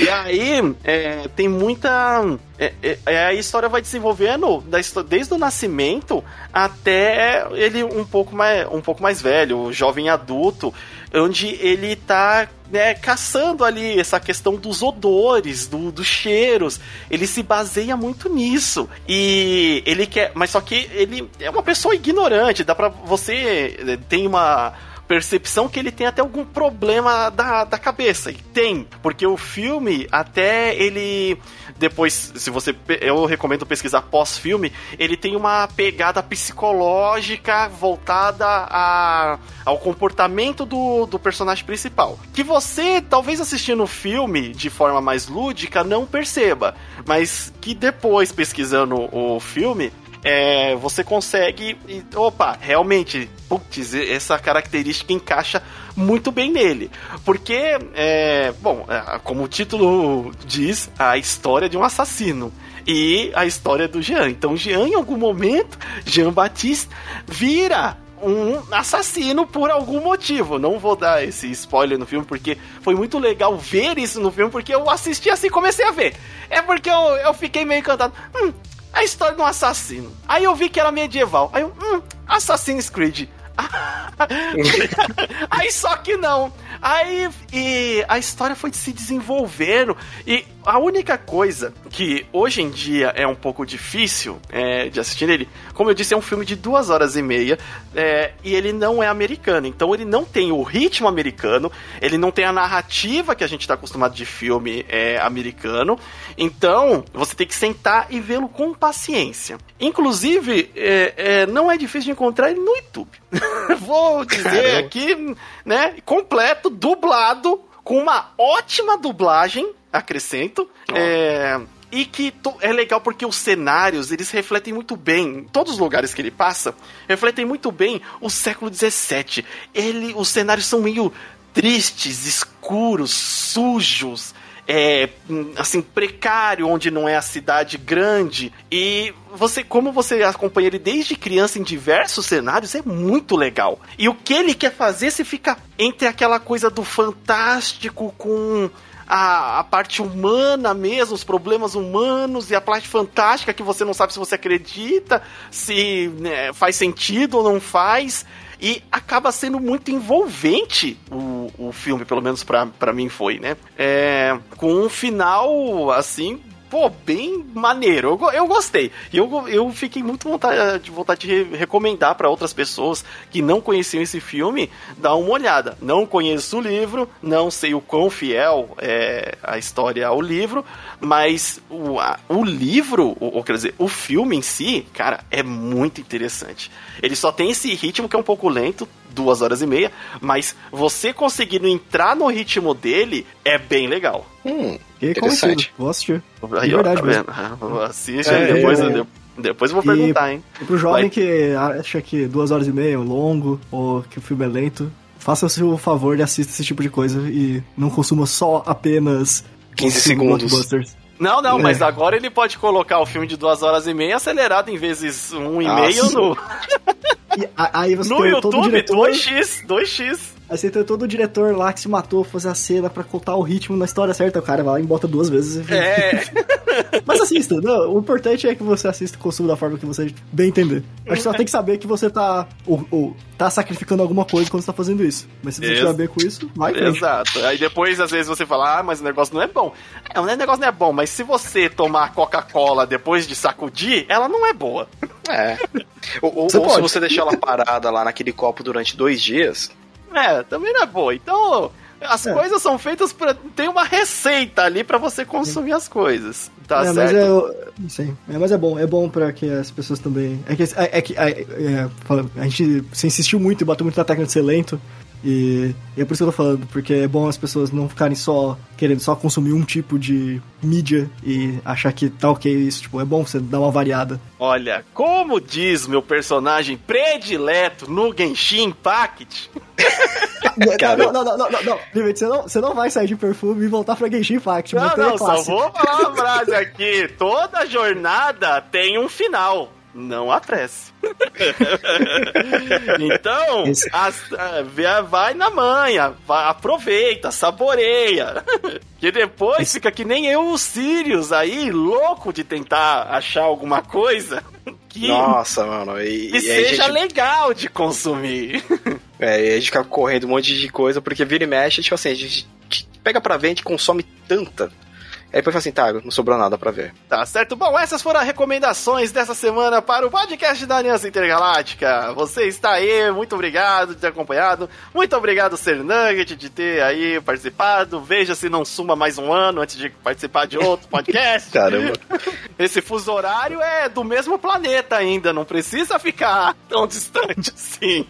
E aí, é, tem muita. É, é, é, a história vai desenvolvendo desde o nascimento até ele um pouco mais, um pouco mais velho, jovem adulto, onde ele tá né, caçando ali essa questão dos odores, do, dos cheiros. Ele se baseia muito nisso. E ele quer. Mas só que ele é uma pessoa ignorante, dá pra você. Tem uma percepção que ele tem até algum problema da, da cabeça. E tem, porque o filme, até ele. Depois, se você. Eu recomendo pesquisar pós-filme, ele tem uma pegada psicológica voltada a, ao comportamento do, do personagem principal. Que você, talvez assistindo o filme de forma mais lúdica, não perceba. Mas que depois, pesquisando o filme, é, você consegue. Opa, realmente, putz, essa característica encaixa muito bem nele. Porque, é, bom, é, como o título diz, a história de um assassino e a história do Jean. Então, Jean, em algum momento, Jean Baptiste vira um assassino por algum motivo. Não vou dar esse spoiler no filme, porque foi muito legal ver isso no filme, porque eu assisti assim comecei a ver. É porque eu, eu fiquei meio encantado. Hum, a história de um assassino. Aí eu vi que era medieval. Aí eu, hum, Assassin's Creed. (laughs) (laughs) Aí só que não. Aí e a história foi se desenvolvendo e a única coisa que hoje em dia é um pouco difícil é, de assistir ele, como eu disse, é um filme de duas horas e meia é, e ele não é americano, então ele não tem o ritmo americano, ele não tem a narrativa que a gente está acostumado de filme é, americano, então você tem que sentar e vê-lo com paciência. Inclusive, é, é, não é difícil de encontrar ele no YouTube. (laughs) Vou dizer Caramba. aqui, né, completo dublado, com uma ótima dublagem, acrescento. Oh. É, e que é legal porque os cenários eles refletem muito bem todos os lugares que ele passa refletem muito bem o século 17 ele os cenários são meio tristes escuros sujos é, assim, precário, onde não é a cidade grande. E você, como você acompanha ele desde criança em diversos cenários, é muito legal. E o que ele quer fazer se fica entre aquela coisa do fantástico com a, a, parte humana mesmo, os problemas humanos e a parte fantástica que você não sabe se você acredita, se né, faz sentido ou não faz. E acaba sendo muito envolvente o, o filme, pelo menos para mim foi, né? É, com um final, assim, pô, bem maneiro. Eu, eu gostei. E eu, eu fiquei muito vontade, de vontade de recomendar para outras pessoas que não conheciam esse filme, dar uma olhada. Não conheço o livro, não sei o quão fiel é a história ao livro, mas o, a, o livro, ou, ou quer dizer, o filme em si, cara, é muito interessante. Ele só tem esse ritmo que é um pouco lento, duas horas e meia, mas você conseguindo entrar no ritmo dele é bem legal. Hum, interessante. Vou assistir. Aí, de verdade ó, tá mesmo. Assiste, é, depois, é, eu, depois eu vou e, perguntar, hein. E pro jovem Vai. que acha que duas horas e meia é longo, ou que o filme é lento, faça-se o favor de assistir esse tipo de coisa e não consuma só apenas 15 segundos. Não, não, é. mas agora ele pode colocar o filme de duas horas e meia acelerado em vezes um e meio no. (laughs) Aí você no tem YouTube, diretor... 2x, 2x. Aí você tem todo o diretor lá que se matou fazer a cena pra contar o ritmo na história certa. O cara vai lá e bota duas vezes. É. (laughs) Mas assista, não, o importante é que você assista e consuma da forma que você bem entender. Acho que só tem que saber que você tá, ou, ou, tá sacrificando alguma coisa quando você tá fazendo isso. Mas se você estiver bem com isso, vai frente. Exato. Aí depois, às vezes, você fala, ah, mas o negócio não é bom. É, o negócio não é bom, mas se você tomar Coca-Cola depois de sacudir, ela não é boa. É. Ou, ou, ou se você deixar ela parada lá naquele copo durante dois dias. É, também não é boa. Então, as é. coisas são feitas para tem uma receita ali para você consumir as coisas. Tá é, certo? Mas é, sim, é, mas é bom, é bom para que as pessoas também. É que, é, é que é, é, a gente se insistiu muito e bateu muito na técnica de ser lento. E, e, é por isso que eu tô falando, porque é bom as pessoas não ficarem só querendo só consumir um tipo de mídia e achar que tá ok isso. Tipo, é bom você dar uma variada. Olha, como diz meu personagem predileto no Genshin Impact. (laughs) não, não, não, não, não, não. Você, não, você não vai sair de perfume e voltar pra Genshin Impact. Não, não, só vou falar uma frase aqui. Toda jornada tem um final não apresse. (laughs) então, as, vai na manha, vai, aproveita, saboreia. (laughs) que depois fica que nem eu, os Sirius aí, louco de tentar achar alguma coisa (laughs) que, Nossa, mano. E, que e seja gente... legal de consumir. É, e a gente fica correndo um monte de coisa, porque vira e mexe, tipo assim, a gente pega pra ver, a gente consome tanta Aí depois fala assim, tá, não sobrou nada para ver. Tá certo. Bom, essas foram as recomendações dessa semana para o podcast da Aliança Intergaláctica. Você está aí, muito obrigado de ter acompanhado. Muito obrigado, Ser Nugget, de ter aí participado. Veja se não suma mais um ano antes de participar de outro podcast. (laughs) Caramba. Esse fuso horário é do mesmo planeta ainda, não precisa ficar tão distante assim.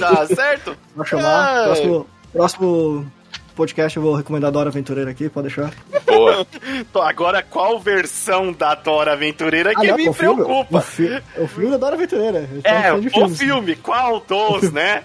tá certo? Vou chamar. É... Próximo, próximo podcast eu vou recomendar a Dora Aventureira aqui, pode deixar. Boa. (laughs) Agora, qual versão da Dora Aventureira ah, que não, me o preocupa? Filme, o, filme da Dora Aventureira. É, o filmes. filme, qual dos, (laughs) né?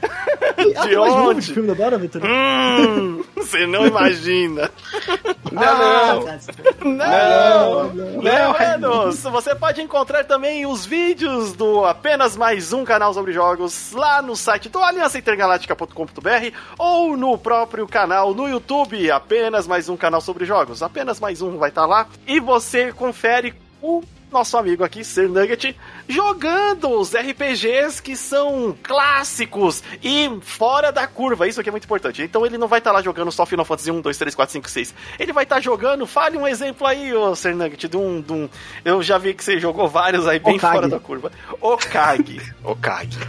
de onde? O filme da Dora Aventureira. Hum, você não imagina. (laughs) Não, ah, não. Não, não, não, não, Você pode encontrar também os vídeos do apenas mais um canal sobre jogos lá no site do aliançaintergaláctica.com.br ou no próprio canal no YouTube, apenas mais um canal sobre jogos. Apenas mais um vai estar tá lá. E você confere o nosso amigo aqui, Ser Nugget, jogando os RPGs que são clássicos e fora da curva. Isso aqui é muito importante. Então ele não vai estar tá lá jogando só Final Fantasy 1, 2, 3, 4, 5, 6. Ele vai estar tá jogando. Fale um exemplo aí, ô Ser Nugget, de um, de um. Eu já vi que você jogou vários aí bem Okage. fora da curva. Okage. (laughs) Okage.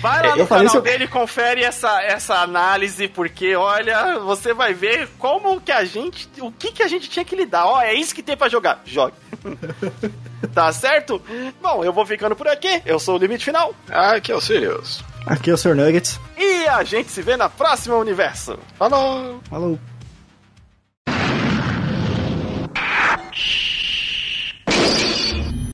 Vai lá no canal dele e confere essa, essa análise, porque olha, você vai ver como que a gente. O que que a gente tinha que lidar. Ó, é isso que tem para jogar. Jogue. (laughs) tá certo? Bom, eu vou ficando por aqui. Eu sou o Limite Final. Aqui é o Sirius. Aqui é o Sr. Nuggets. E a gente se vê na próxima universo. Falou! Falou!